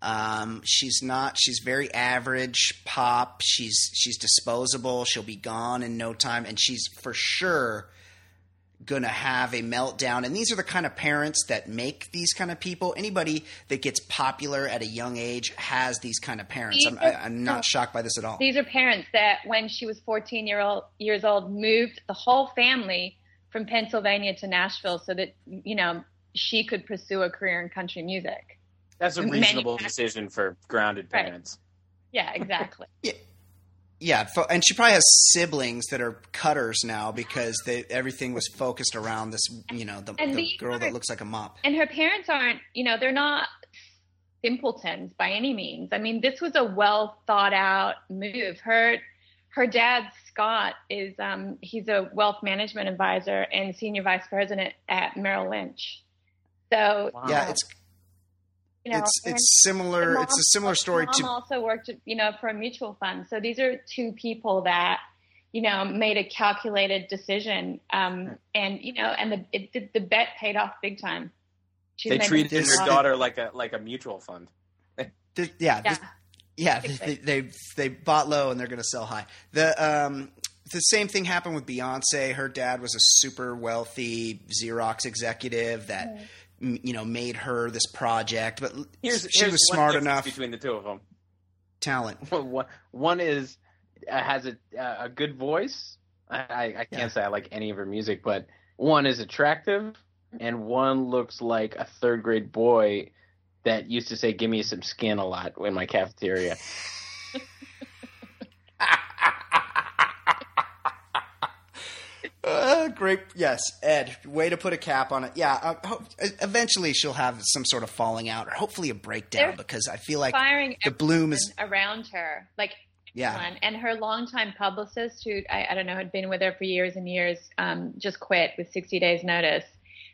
Um, she's not. She's very average pop. She's she's disposable. She'll be gone in no time, and she's for sure gonna have a meltdown. And these are the kind of parents that make these kind of people. Anybody that gets popular at a young age has these kind of parents. I'm, I, I'm not shocked by this at all. these are parents that, when she was 14 year old years old, moved the whole family from Pennsylvania to Nashville so that you know she could pursue a career in country music. That's a reasonable decision for grounded Right. parents. Yeah, exactly. Yeah, fo- and she probably has siblings that are cutters now because they everything was focused around this, you know, the, the girl that looks like a mop. And her parents aren't, you know, they're not simpletons by any means. I mean, this was a well thought out move. Her her dad Scott is um, he's a wealth management advisor and senior vice president at Merrill Lynch. So Wow. Yeah, it's you know, it's it's similar. mom- It's a similar story mom to also worked, you know, for a mutual fund. So these are two people that, you know, made a calculated decision, um, and you know, and the it, the, the bet paid off big time. She's They treated a their daughter like a like a mutual fund. the, yeah, Yeah. this- yeah. They, they they bought low and they're going to sell high. The um the same thing happened with Beyonce. Her dad was a super wealthy Xerox executive that m you know made her this project, but Here's she here's was smart enough. between the two of them. Talent. one, one is uh, has a uh, a good voice. I, I, I can't Yeah. say I like any of her music, but one is attractive, and one looks like a third grade boy that used to say "Give me some skin" a lot in my cafeteria. Uh, great. Yes, Ed. Way to put a cap on it. Yeah. Uh, ho- eventually, she'll have some sort of falling out, or hopefully a breakdown, They're because I feel like firing the bloom is. around her, like Yeah. And her longtime publicist, who I, I don't know had been with her for years and years, um, just quit with 60 days notice.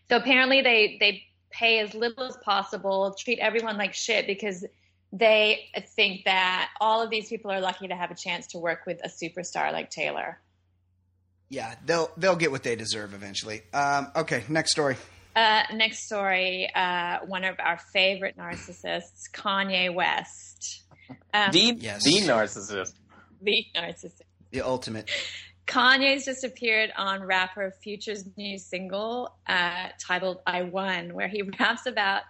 So apparently they they pay as little as possible, treat everyone like shit because they think that all of these people are lucky to have a chance to work with a superstar like Taylor. Yeah, they'll they'll get what they deserve eventually. Um, okay, next story. Uh, next story, uh, one of our favorite narcissists, Kanye West. Um, The Yes. the narcissist. the narcissist. The ultimate. Kanye's just appeared on rapper Future's new single uh, titled I Won, where he raps about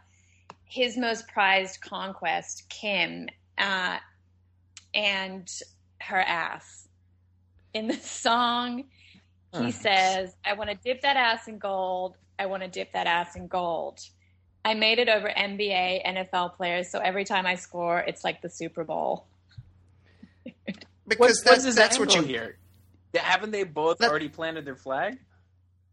his most prized conquest, Kim, uh, and her ass. In the song, he Huh. says, I want to dip that ass in gold. I want to dip that ass in gold. I made it over NBA, NFL players, so every time I score, it's like the Super Bowl. Because What, that's what's his that's what you angle here? Haven't they both That- already planted their flag?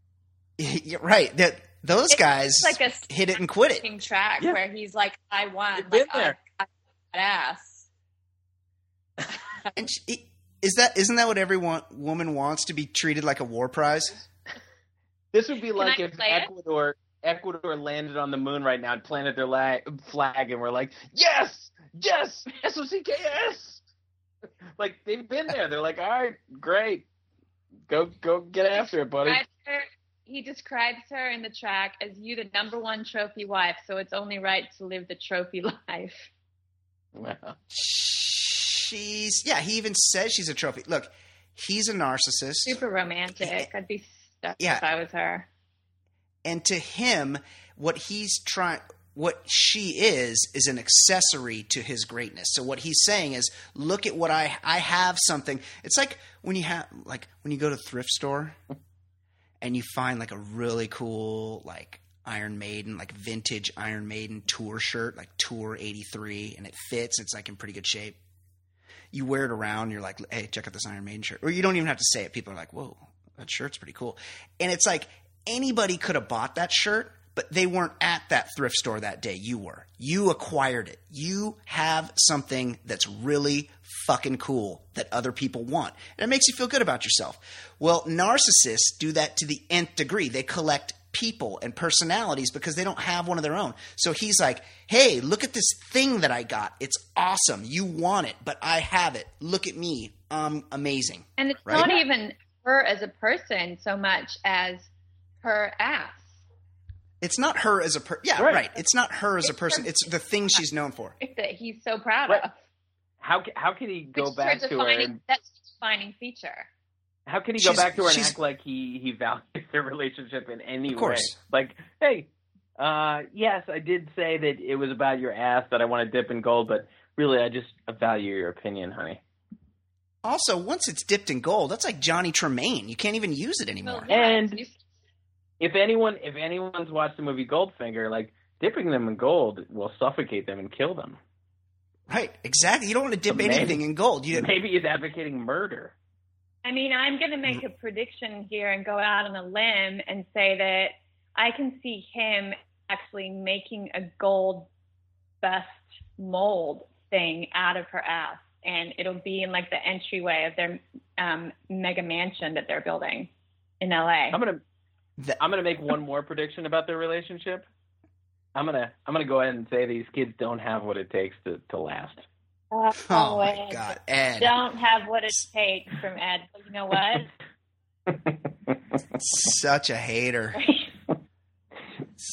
You're right. That those It's guys like a hit it and quit it. track Yeah. where he's like, I won. You've been like, I- there. I, that ass. And she, is that isn't that what every woman wants to be treated like a war prize? This would be like if play it? Ecuador Ecuador landed on the moon right now and planted their la- flag, and we're like, yes, yes, S O C K S. Like they've been there. They're like, all right, great, go go get after it, buddy. He describes her in the track as you, the number one trophy wife, so it's only right to live the trophy life. Wow. She's yeah. He even says she's a trophy. Look, he's a narcissist, Super romantic. I'd be stuck Yeah. if I was her. and to him, what he's trying. What she is is an accessory to his greatness. So what he's saying is, look at what I I have something. It's like when you have like when you go to thrift store and you find like a really cool like Iron Maiden, like vintage Iron Maiden tour shirt, like Tour 83, and it fits, it's like in pretty good shape. You wear it around, you're like, hey, check out this Iron Maiden shirt. Or you don't even have to say it. People are like, whoa, that shirt's pretty cool. And it's like anybody could have bought that shirt, but they weren't at that thrift store that day. You were. You acquired it. You have something that's really fucking cool that other people want. And it makes you feel good about yourself. Well, narcissists do that to the nth degree. They collect people and personalities because they don't have one of their own. So he's like, hey, look at this thing that I got. It's awesome. You want it, but I have it. Look at me. I'm amazing. And it's Right? not even her as a person so much as her ass. It's not her as a per yeah, Right. right. It's not her as a person. her- It's the thing she's known for. That he's so proud Right. of. How how can he go Which back to her? And, That's defining feature. how can he go back to her and act like he he values their relationship in any Of course. way? Like, hey, uh, yes, I did say that it was about your ass that I want to dip in gold, but really, I just value your opinion, honey. Also, once it's dipped in gold, that's like Johnny Tremain. You can't even use it anymore. Well, And- you- if anyone if anyone's watched the movie Goldfinger, like dipping them in gold will suffocate them and kill them. Right, exactly. You don't want to dip Maybe- anything in gold. You Maybe he's advocating murder. I mean, I'm going to make a prediction here and go out on a limb and say that I can see him actually making a gold bust mold thing out of her ass, and it'll be in like the entryway of their um, mega mansion that they're building in LA. I'm gonna That- I'm gonna make one more prediction about their relationship. I'm gonna I'm gonna go ahead and say these kids don't have what it takes to, to last. Oh, oh my god, Ed! Don't have what it takes from Ed. You know what? Such a hater.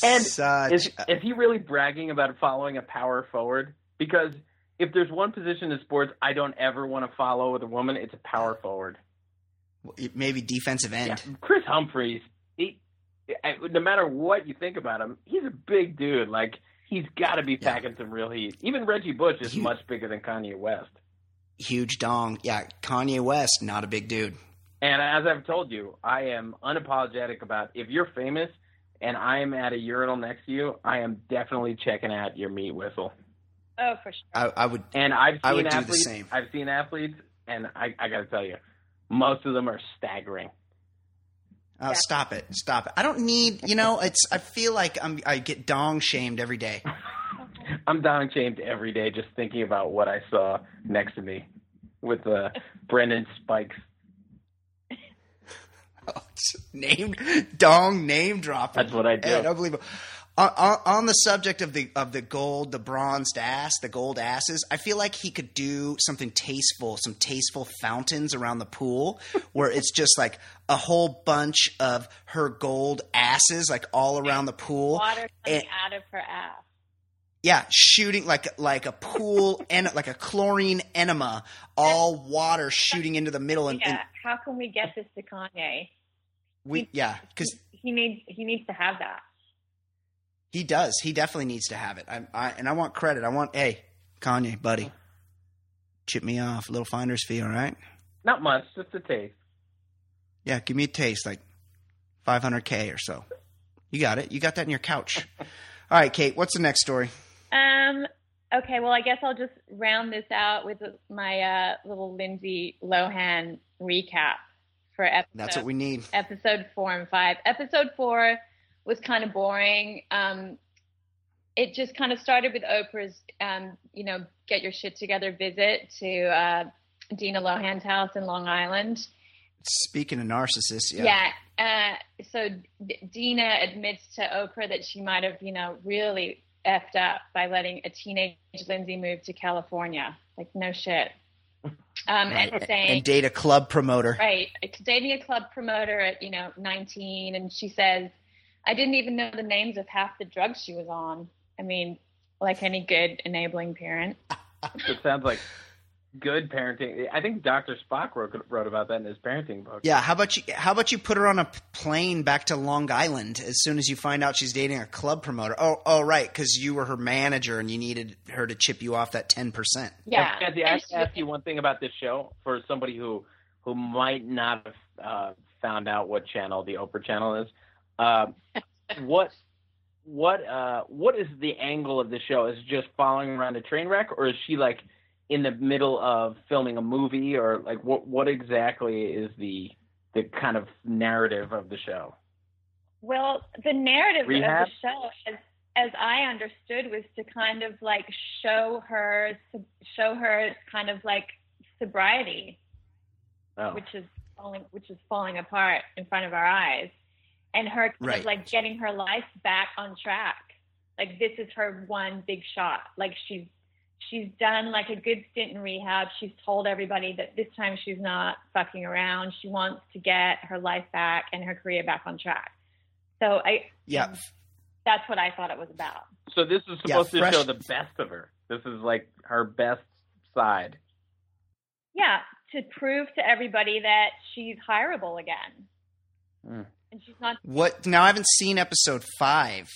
And Such. is a- is he really bragging about following a power forward? Because if there's one position in sports I don't ever want to follow with a woman, it's a power forward. maybe defensive end. Yeah, Kris Humphries, he, I- no matter what you think about him, he's a big dude. Like he's got to be Yeah. packing some real heat. Even Reggie Bush is Huge. much bigger than Kanye West. Huge dong. Yeah, Kanye West, not a big dude. And as I've told you, I am unapologetic about if you're famous and I am at a urinal next to you, I am definitely checking out your meat whistle. Oh, for sure. I, I would. And I've seen I would do the athletes. same. I've seen athletes, and I, I got to tell you, most of them are staggering. Uh, Stop it! Stop it! I don't need. You know, it's. I feel like I'm. I get dong shamed every day. I'm dong shamed every day just thinking about what I saw next to me with uh, Brandon Spikes. name dong name dropping. That's what I do. Ed, unbelievable. On, on, on the subject of the of the gold, the bronzed ass, the gold asses, I feel like he could do something tasteful, some tasteful fountains around the pool, where it's just like a whole bunch of her gold asses, like all around the pool. Water coming And- out of her ass. Yeah, shooting like like a pool and like a chlorine enema, all water shooting into the middle, and, Yeah. and How can we get this to Kanye? we yeah, because He needs he needs to have that. He does. He definitely needs to have it. I, I and I want credit. I want hey, Kanye, buddy, chip me off a little finder's fee, all right? Not much, just a taste. Yeah, give me a taste, like five hundred k or so. You got it. You got that in your couch. all right, Kate. What's the next story? Um. Okay. Well, I guess I'll just round this out with my uh, little Lindsay Lohan recap for episode. That's what we need. episode four and five. Episode four was kind of boring. Um, it just kind of started with Oprah's, um, you know, get your shit together visit to uh, Dina Lohan's house in Long Island. Speaking of narcissists, yeah. Yeah. Uh, so D- Dina admits to Oprah that she might have, you know, really effed up by letting a teenage Lindsay move to California. Like, no shit. Um, Right. And saying, And date a club promoter. Right. It's dating a club promoter at, you know, 19. And she says, I didn't even know the names of half the drugs she was on. I mean, like any good enabling parent. It sounds like good parenting. I think Dr. Spock wrote, wrote about that in his parenting book. Yeah, how about you? How about you put her on a plane back to Long Island as soon as you find out she's dating a club promoter? Oh, oh, right, because you were her manager and you needed her to chip you off that ten percent. Yeah. Kathy, I have to ask you one thing about this show for somebody who who might not have uh, found out what channel the Oprah channel is. Uh, what what uh, what is the angle of the show? Is it just following around a train wreck, or is she like in the middle of filming a movie, or like what what exactly is the the kind of narrative of the show? Well, the narrative Rehab? of the show, as, as I understood, was to kind of like show her, show her kind of like sobriety. Oh, which is falling which is falling apart in front of our eyes and her kind Right. of like getting her life back on track like this is her one big shot like she's she's done like a good stint in rehab she's told everybody that this time she's not fucking around she wants to get her life back and her career back on track so i Yeah, that's what i thought it was about so this is Yeah, supposed to show the best of her. This is like her best side. yeah to prove to everybody that she's hireable again Mm. and she's not What? Now I haven't seen episode five,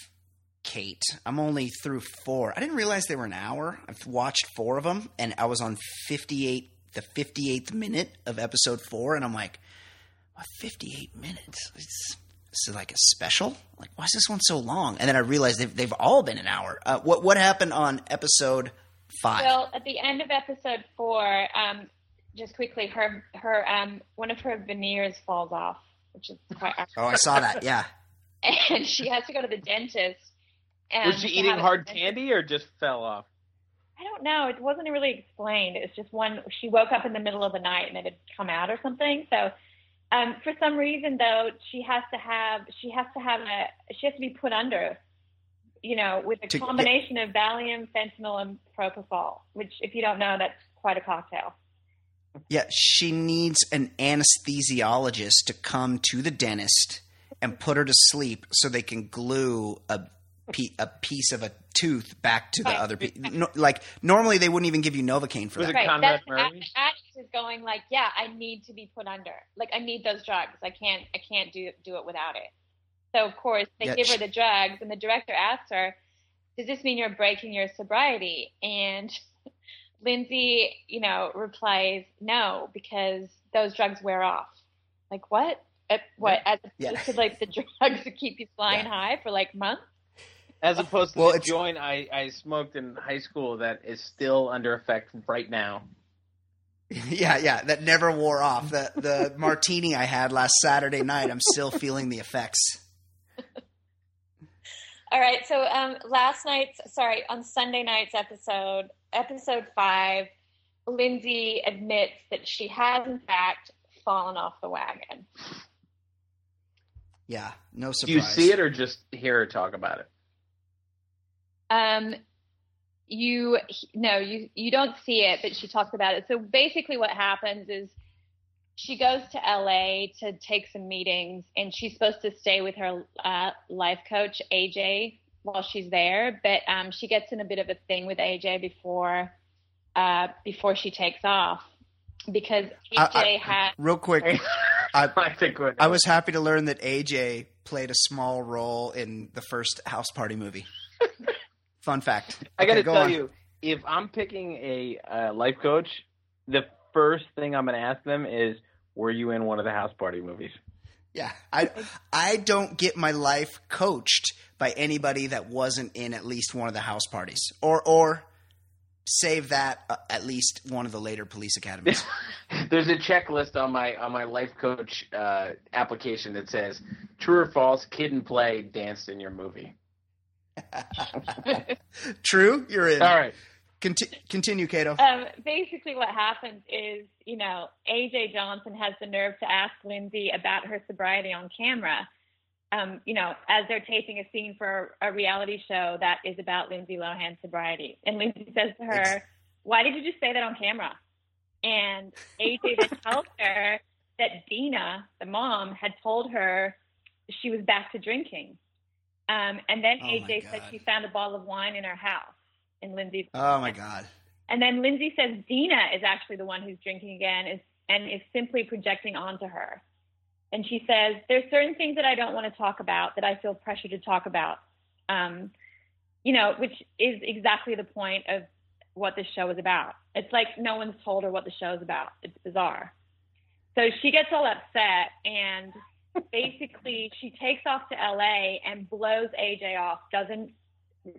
Kate. I'm only through four. I didn't realize they were an hour. I've watched four of them, and I was on 58, the 58th minute of episode four, and I'm like, what, 58 minutes? It's, this is like a special. Like, why is this one so long? And then I realized they've, they've all been an hour. Uh, what what happened on episode five. Well, at the end of episode four, um, just quickly, her her um, one of her veneers falls off, which is quite. oh, I saw that. Yeah. and she has to go to the dentist. And Was she eating hard dented. candy or just fell off? I don't know. It wasn't really explained. It was just one. She woke up in the middle of the night and it had come out or something. So, um, for some reason though, she has to have she has to have a she has to be put under. You know, with a To- combination of Valium, fentanyl, and propofol. Which, if you don't know, that's quite a cocktail. Yeah, she needs an anesthesiologist to come to the dentist and put her to sleep so they can glue a pe- a piece of a tooth back to the Right. other piece. No, like normally they wouldn't even give you Novocaine for Was that. it Right. Conrad That's Murray? Alex is going like, yeah, I need to be put under. Like, I need those drugs. I can't, I can't do do it without it. So of course they Yeah, give her the drugs, and the director asks her, "Does this mean you're breaking your sobriety?" And Lindsay, you know, replies, "No, because those drugs wear off." Like what? Uh, what? As opposed Yeah. to like the drugs that keep you flying Yeah. high for like months. As opposed to Well, the it's- joint I, I smoked in high school that is still under effect right now. yeah, yeah, that never wore off. The the martini I had last Saturday night, I'm still feeling the effects. All right. So um, last night's, sorry, on Sunday night's episode, episode five, Lindsay admits that she has in fact fallen off the wagon. Yeah, no surprise. Do you see it or just hear her talk about it? Um, you no, you you don't see it, but she talks about it. So basically, what happens is she goes to LA to take some meetings, and she's supposed to stay with her uh, life coach AJ while she's there. But um, she gets in a bit of a thing with AJ before uh, before she takes off because AJ I- had Real quick, I, I think I was happy to learn that AJ played a small role in the first House Party movie. Fun fact. I got to go tell on. you, if I'm picking a uh, life coach, the first thing I'm going to ask them is, "Were you in one of the house party movies?" Yeah, I I don't get my life coached by anybody that wasn't in at least one of the house parties, or or save that uh, at least one of the later police academies. There's a checklist on my on my life coach uh, application that says, "True or false? Kid and play danced in your movie." True, you're in. All right. Conti- continue, Cato. um, basically what happens is, you know, AJ Johnson has the nerve to ask Lindsay about her sobriety on camera. Um, you know, as they're taping a scene for a reality show that is about Lindsay Lohan's sobriety. And Lindsay says to her, Ex- Why did you just say that on camera? And AJ then tells her that Dina, the mom, had told her she was back to drinking. Um, and then Oh, AJ said she found a bottle of wine in her house in Lindsay's Oh my God. and then Lindsay says Dina is actually the one who's drinking again is, and is simply projecting onto her. And she says, There's certain things that I don't want to talk about that I feel pressure to talk about. Um, you know, which is exactly the point of what this show is about. It's like no one's told her what the show is about. It's bizarre. So she gets all upset and basically she takes off to LA and blows AJ off, doesn't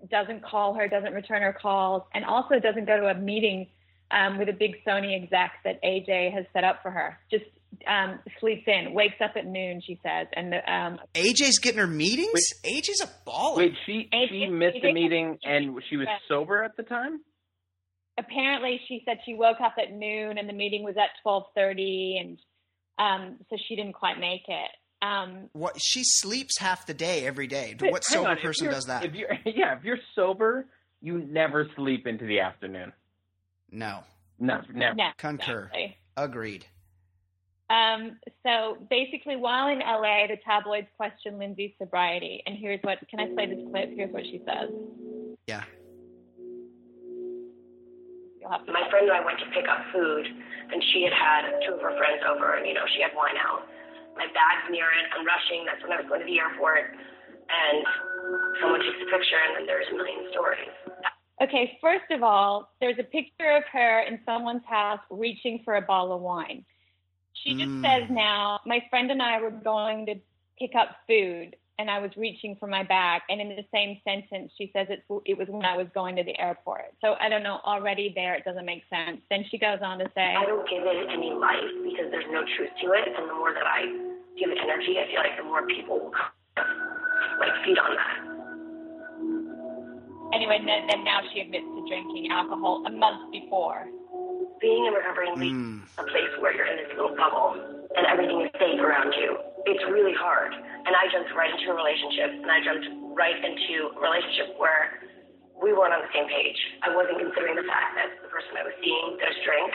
doesn't call her, doesn't return her calls, and also doesn't go to a meeting um, with a big Sony exec that AJ has set up for her. Just um, sleeps in, wakes up at noon, she says, and the, um, AJ's getting her meetings. AJ's a baller. Wait, she And she missed it the meeting and she was sober at the time. apparently she said she woke up at noon and the meeting was at 12:30, and um, so she didn't quite make it. Um, what? She sleeps half the day every day. Wait, what sober on, person does that? If you're yeah, if you're sober, you never sleep into the afternoon. No. No, never. no, Concur. exactly. Agreed. Um, so basically, while in LA, the tabloids question Lindsay's sobriety. And here's what can I play this clip? Here's what she says. Yeah. You'll have to my friend and I went to pick up food, and she had had two of her friends over, and you know she had wine out. My bag's near it. I'm rushing. That's when I was going to the airport, and someone takes a picture, and then there's a million stories. Okay, first of all, there's a picture of her in someone's house reaching for a bottle of wine. She just Mm. says now, my friend and I were going to pick up food, and I was reaching for my bag. And in the same sentence, she says it's, it was when I was going to the airport. So I don't know, already there it doesn't make sense. Then she goes on to say, I don't give it any life because there's no truth to it. And the more that I give it energy, I feel like the more people will come, like feed on that. Anyway, then, then now she admits to drinking alcohol a month before. Being in recovery means mm. a place where you're in this little bubble and everything is safe around you. It's really hard. And I jumped right into a relationship, and I jumped right into a relationship where we weren't on the same page. I wasn't considering the fact that the person I was seeing does drink,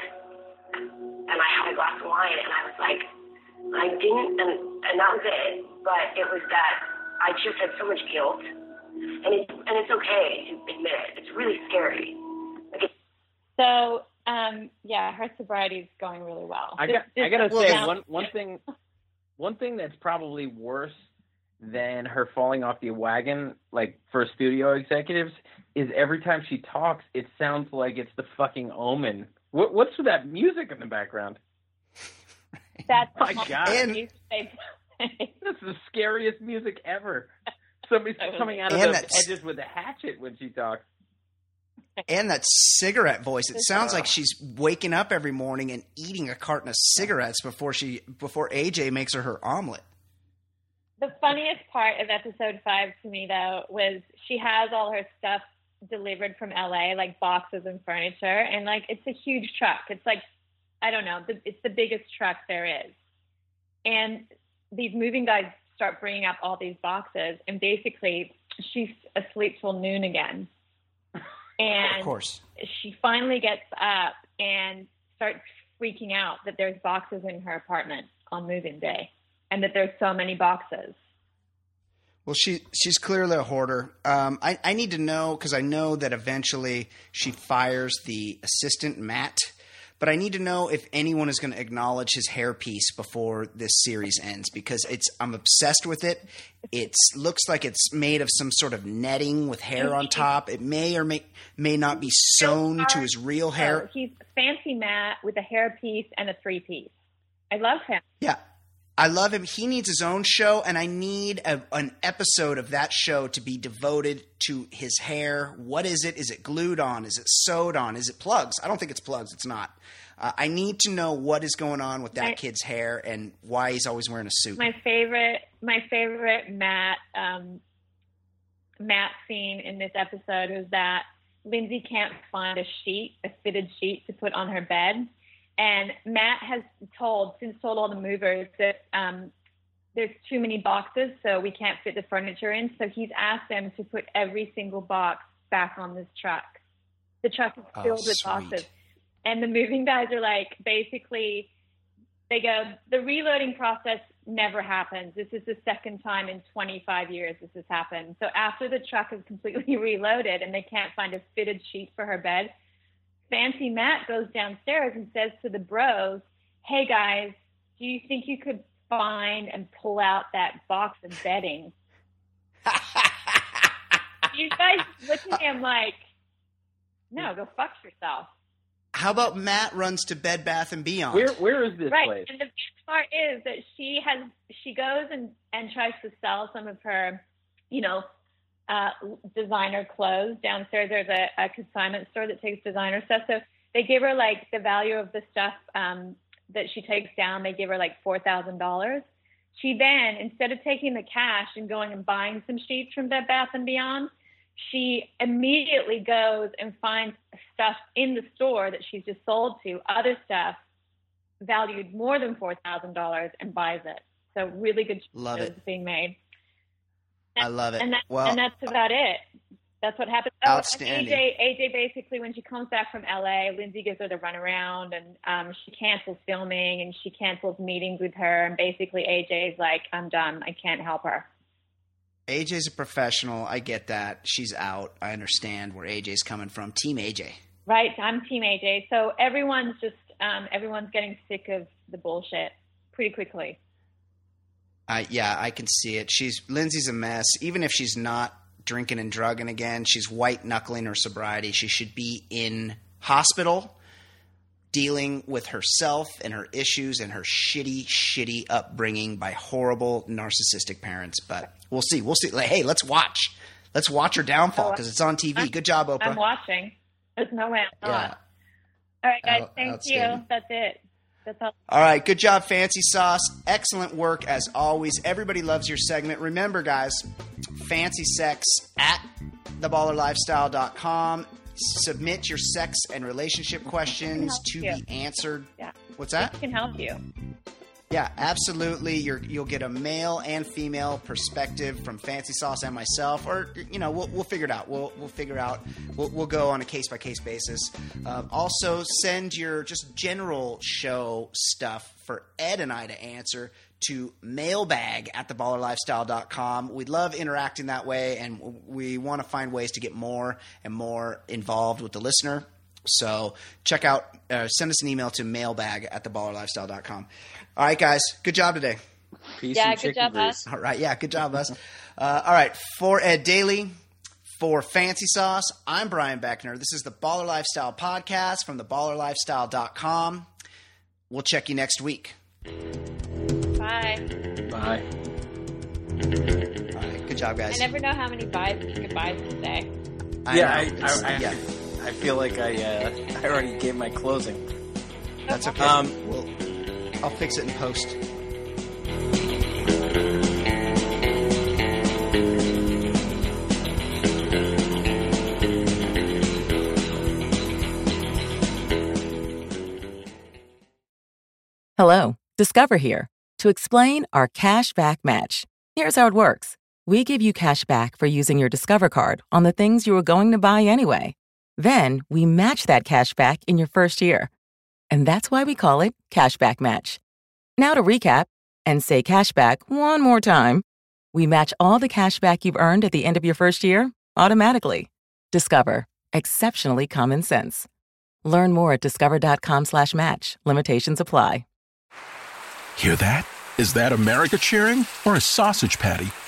and I had a glass of wine, and I was like, I didn't, and, and that was it. But it was that I just had so much guilt, and it, and it's okay to admit it. It's really scary. Like it, So, um, yeah, her sobriety is going really well. I This- got I gotta say down- one one thing one thing that's probably worse than her falling off the wagon, like for studio executives, is every time she talks, it sounds like it's the fucking omen. What, what's with that music in the background? That's My the God. most And- This is the scariest music ever. Somebody's coming out of And the edges with a hatchet when she talks. And that cigarette voice. It sounds like she's waking up every morning and eating a carton of cigarettes before she before AJ makes her her omelet. The funniest part of episode five to me, though, was she has all her stuff delivered from LA, like boxes and furniture, and like it's a huge truck. It's like I don't know, the, it's the biggest truck there is, and these moving guys start bringing up all these boxes, and basically she's asleep till noon again, and Of course. she finally gets up and starts freaking out that there's boxes in her apartment on move-in day and that there's so many boxes. Well, she she's clearly a hoarder. Um, I I need to know because I know that eventually she fires the assistant Matt, but I need to know if anyone is going to acknowledge his hairpiece before this series ends because it's I'm obsessed with it. It looks like it's made of some sort of netting with hair on mm-hmm. top. It may or may may not be sewn to his real hair. he's fancy Matt with a hairpiece and a three-piece. I love him. Yeah. I love him. He needs his own show, and I need a, an episode of that show to be devoted to his hair. What is it? Is it glued on? Is it sewed on? Is it plugs? I don't think it's plugs. It's not. Uh, I need to know what is going on with that My- kid's hair and why he's always wearing a suit. My favorite, my favorite Matt, um, Matt scene in this episode is that Lindsay can't find a sheet, a fitted sheet to put on her bed, and Matt has told, since told all the movers that um, there's too many boxes, so we can't fit the furniture in. So he's asked them to put every single box back on this truck. The truck is Oh, filled with sweet. boxes, and the moving guys are like, basically, they go, the reloading process never happens. This is the second time in 25 years this has happened. So after the truck is completely reloaded and they can't find a fitted sheet for her bed, Fancy Matt goes downstairs and says to the bros, Hey guys, do you think you could find and pull out that box of bedding? you guys look at him like, No, go fuck yourself. How about Matt runs to Bed Bath and Beyond? Where where is this right. place? And the best part is that she has she goes and and tries to sell some of her, you know, uh, designer clothes downstairs. There's a, a consignment store that takes designer stuff. So they give her like the value of the stuff um, that she takes down. They give her like four thousand dollars. She then, instead of taking the cash and going and buying some sheets from Bed Bath and Beyond, she immediately goes and finds stuff in the store that she's just sold to, other stuff valued more than four thousand dollars, and buys it. So really good Love it. being made. I love it. And, that, well, and that's about it. That's what happened. Oh, Outstanding. AJ, AJ basically, when she comes back from LA, Lindsay gives her the runaround, and um, she cancels filming and she cancels meetings with her. And basically, AJ's like, "I'm done. I can't help her." AJ's a professional. I get that. She's out. I understand where AJ's coming from. Team AJ. Right? I'm Team AJ. So everyone's just um, everyone's getting sick of the bullshit pretty quickly. Uh, yeah, I can see it. She's Lindsay's a mess. Even if she's not drinking and drugging again, she's white knuckling her sobriety. She should be in hospital dealing with herself and her issues and her shitty, shitty upbringing by horrible narcissistic parents. But we'll see. We'll see. Like, hey, let's watch. Let's watch her downfall because it's on TV. Good job, Oprah. I'm watching. There's no way I'm Yeah. not. All right, guys. Out- thank you. That's it. All. Right, good job, FanceeSauce. Excellent work as always. Everybody loves your segment. Remember, guys, Fancee sex at theballerlifestyle.com. Submit your sex and relationship questions to you. be answered. Yeah. What's We that? can help you. Yeah, absolutely. You're, you'll get a male and female perspective from FanceeSauce and myself, or you know, we'll, we'll figure it out. We'll we'll figure out. We'll, we'll go on a case by case basis. Um, also, send your just general show stuff for Ed and I to answer to mailbag at theballerlifestyle.com. We love interacting that way, and we want to find ways to get more and more involved with the listener. So check out, uh, send us an email to mailbag at theballerlifestyle.com. All right, guys, good job today. Peace Yeah, and good job, grease. us. All right, yeah, good job, us. Uh, all right, for Ed Daly, for FanceeSauce, I'm Brian Beckner. This is the Baller Lifestyle Podcast from theballerlifestyle.com. We'll check you next week. Bye. Bye. All right, good job, guys. I never know how many buys and goodbyes to say. yeah, know, I, I, I, yeah, I feel like I uh, I already gave my closing. that's okay. Um, we'll, I'll fix it in post. Hello, Discover here to explain our cash back match. Here's how it works we give you cash back for using your Discover card on the things you were going to buy anyway. Then we match that cash back in your first year. And that's why we call it Cashback Match. Now to recap and say cashback one more time. We match all the cashback you've earned at the end of your first year automatically. Discover. Exceptionally common sense. Learn more at discover.com slash match. Limitations apply. Hear that? Is that America cheering or a sausage patty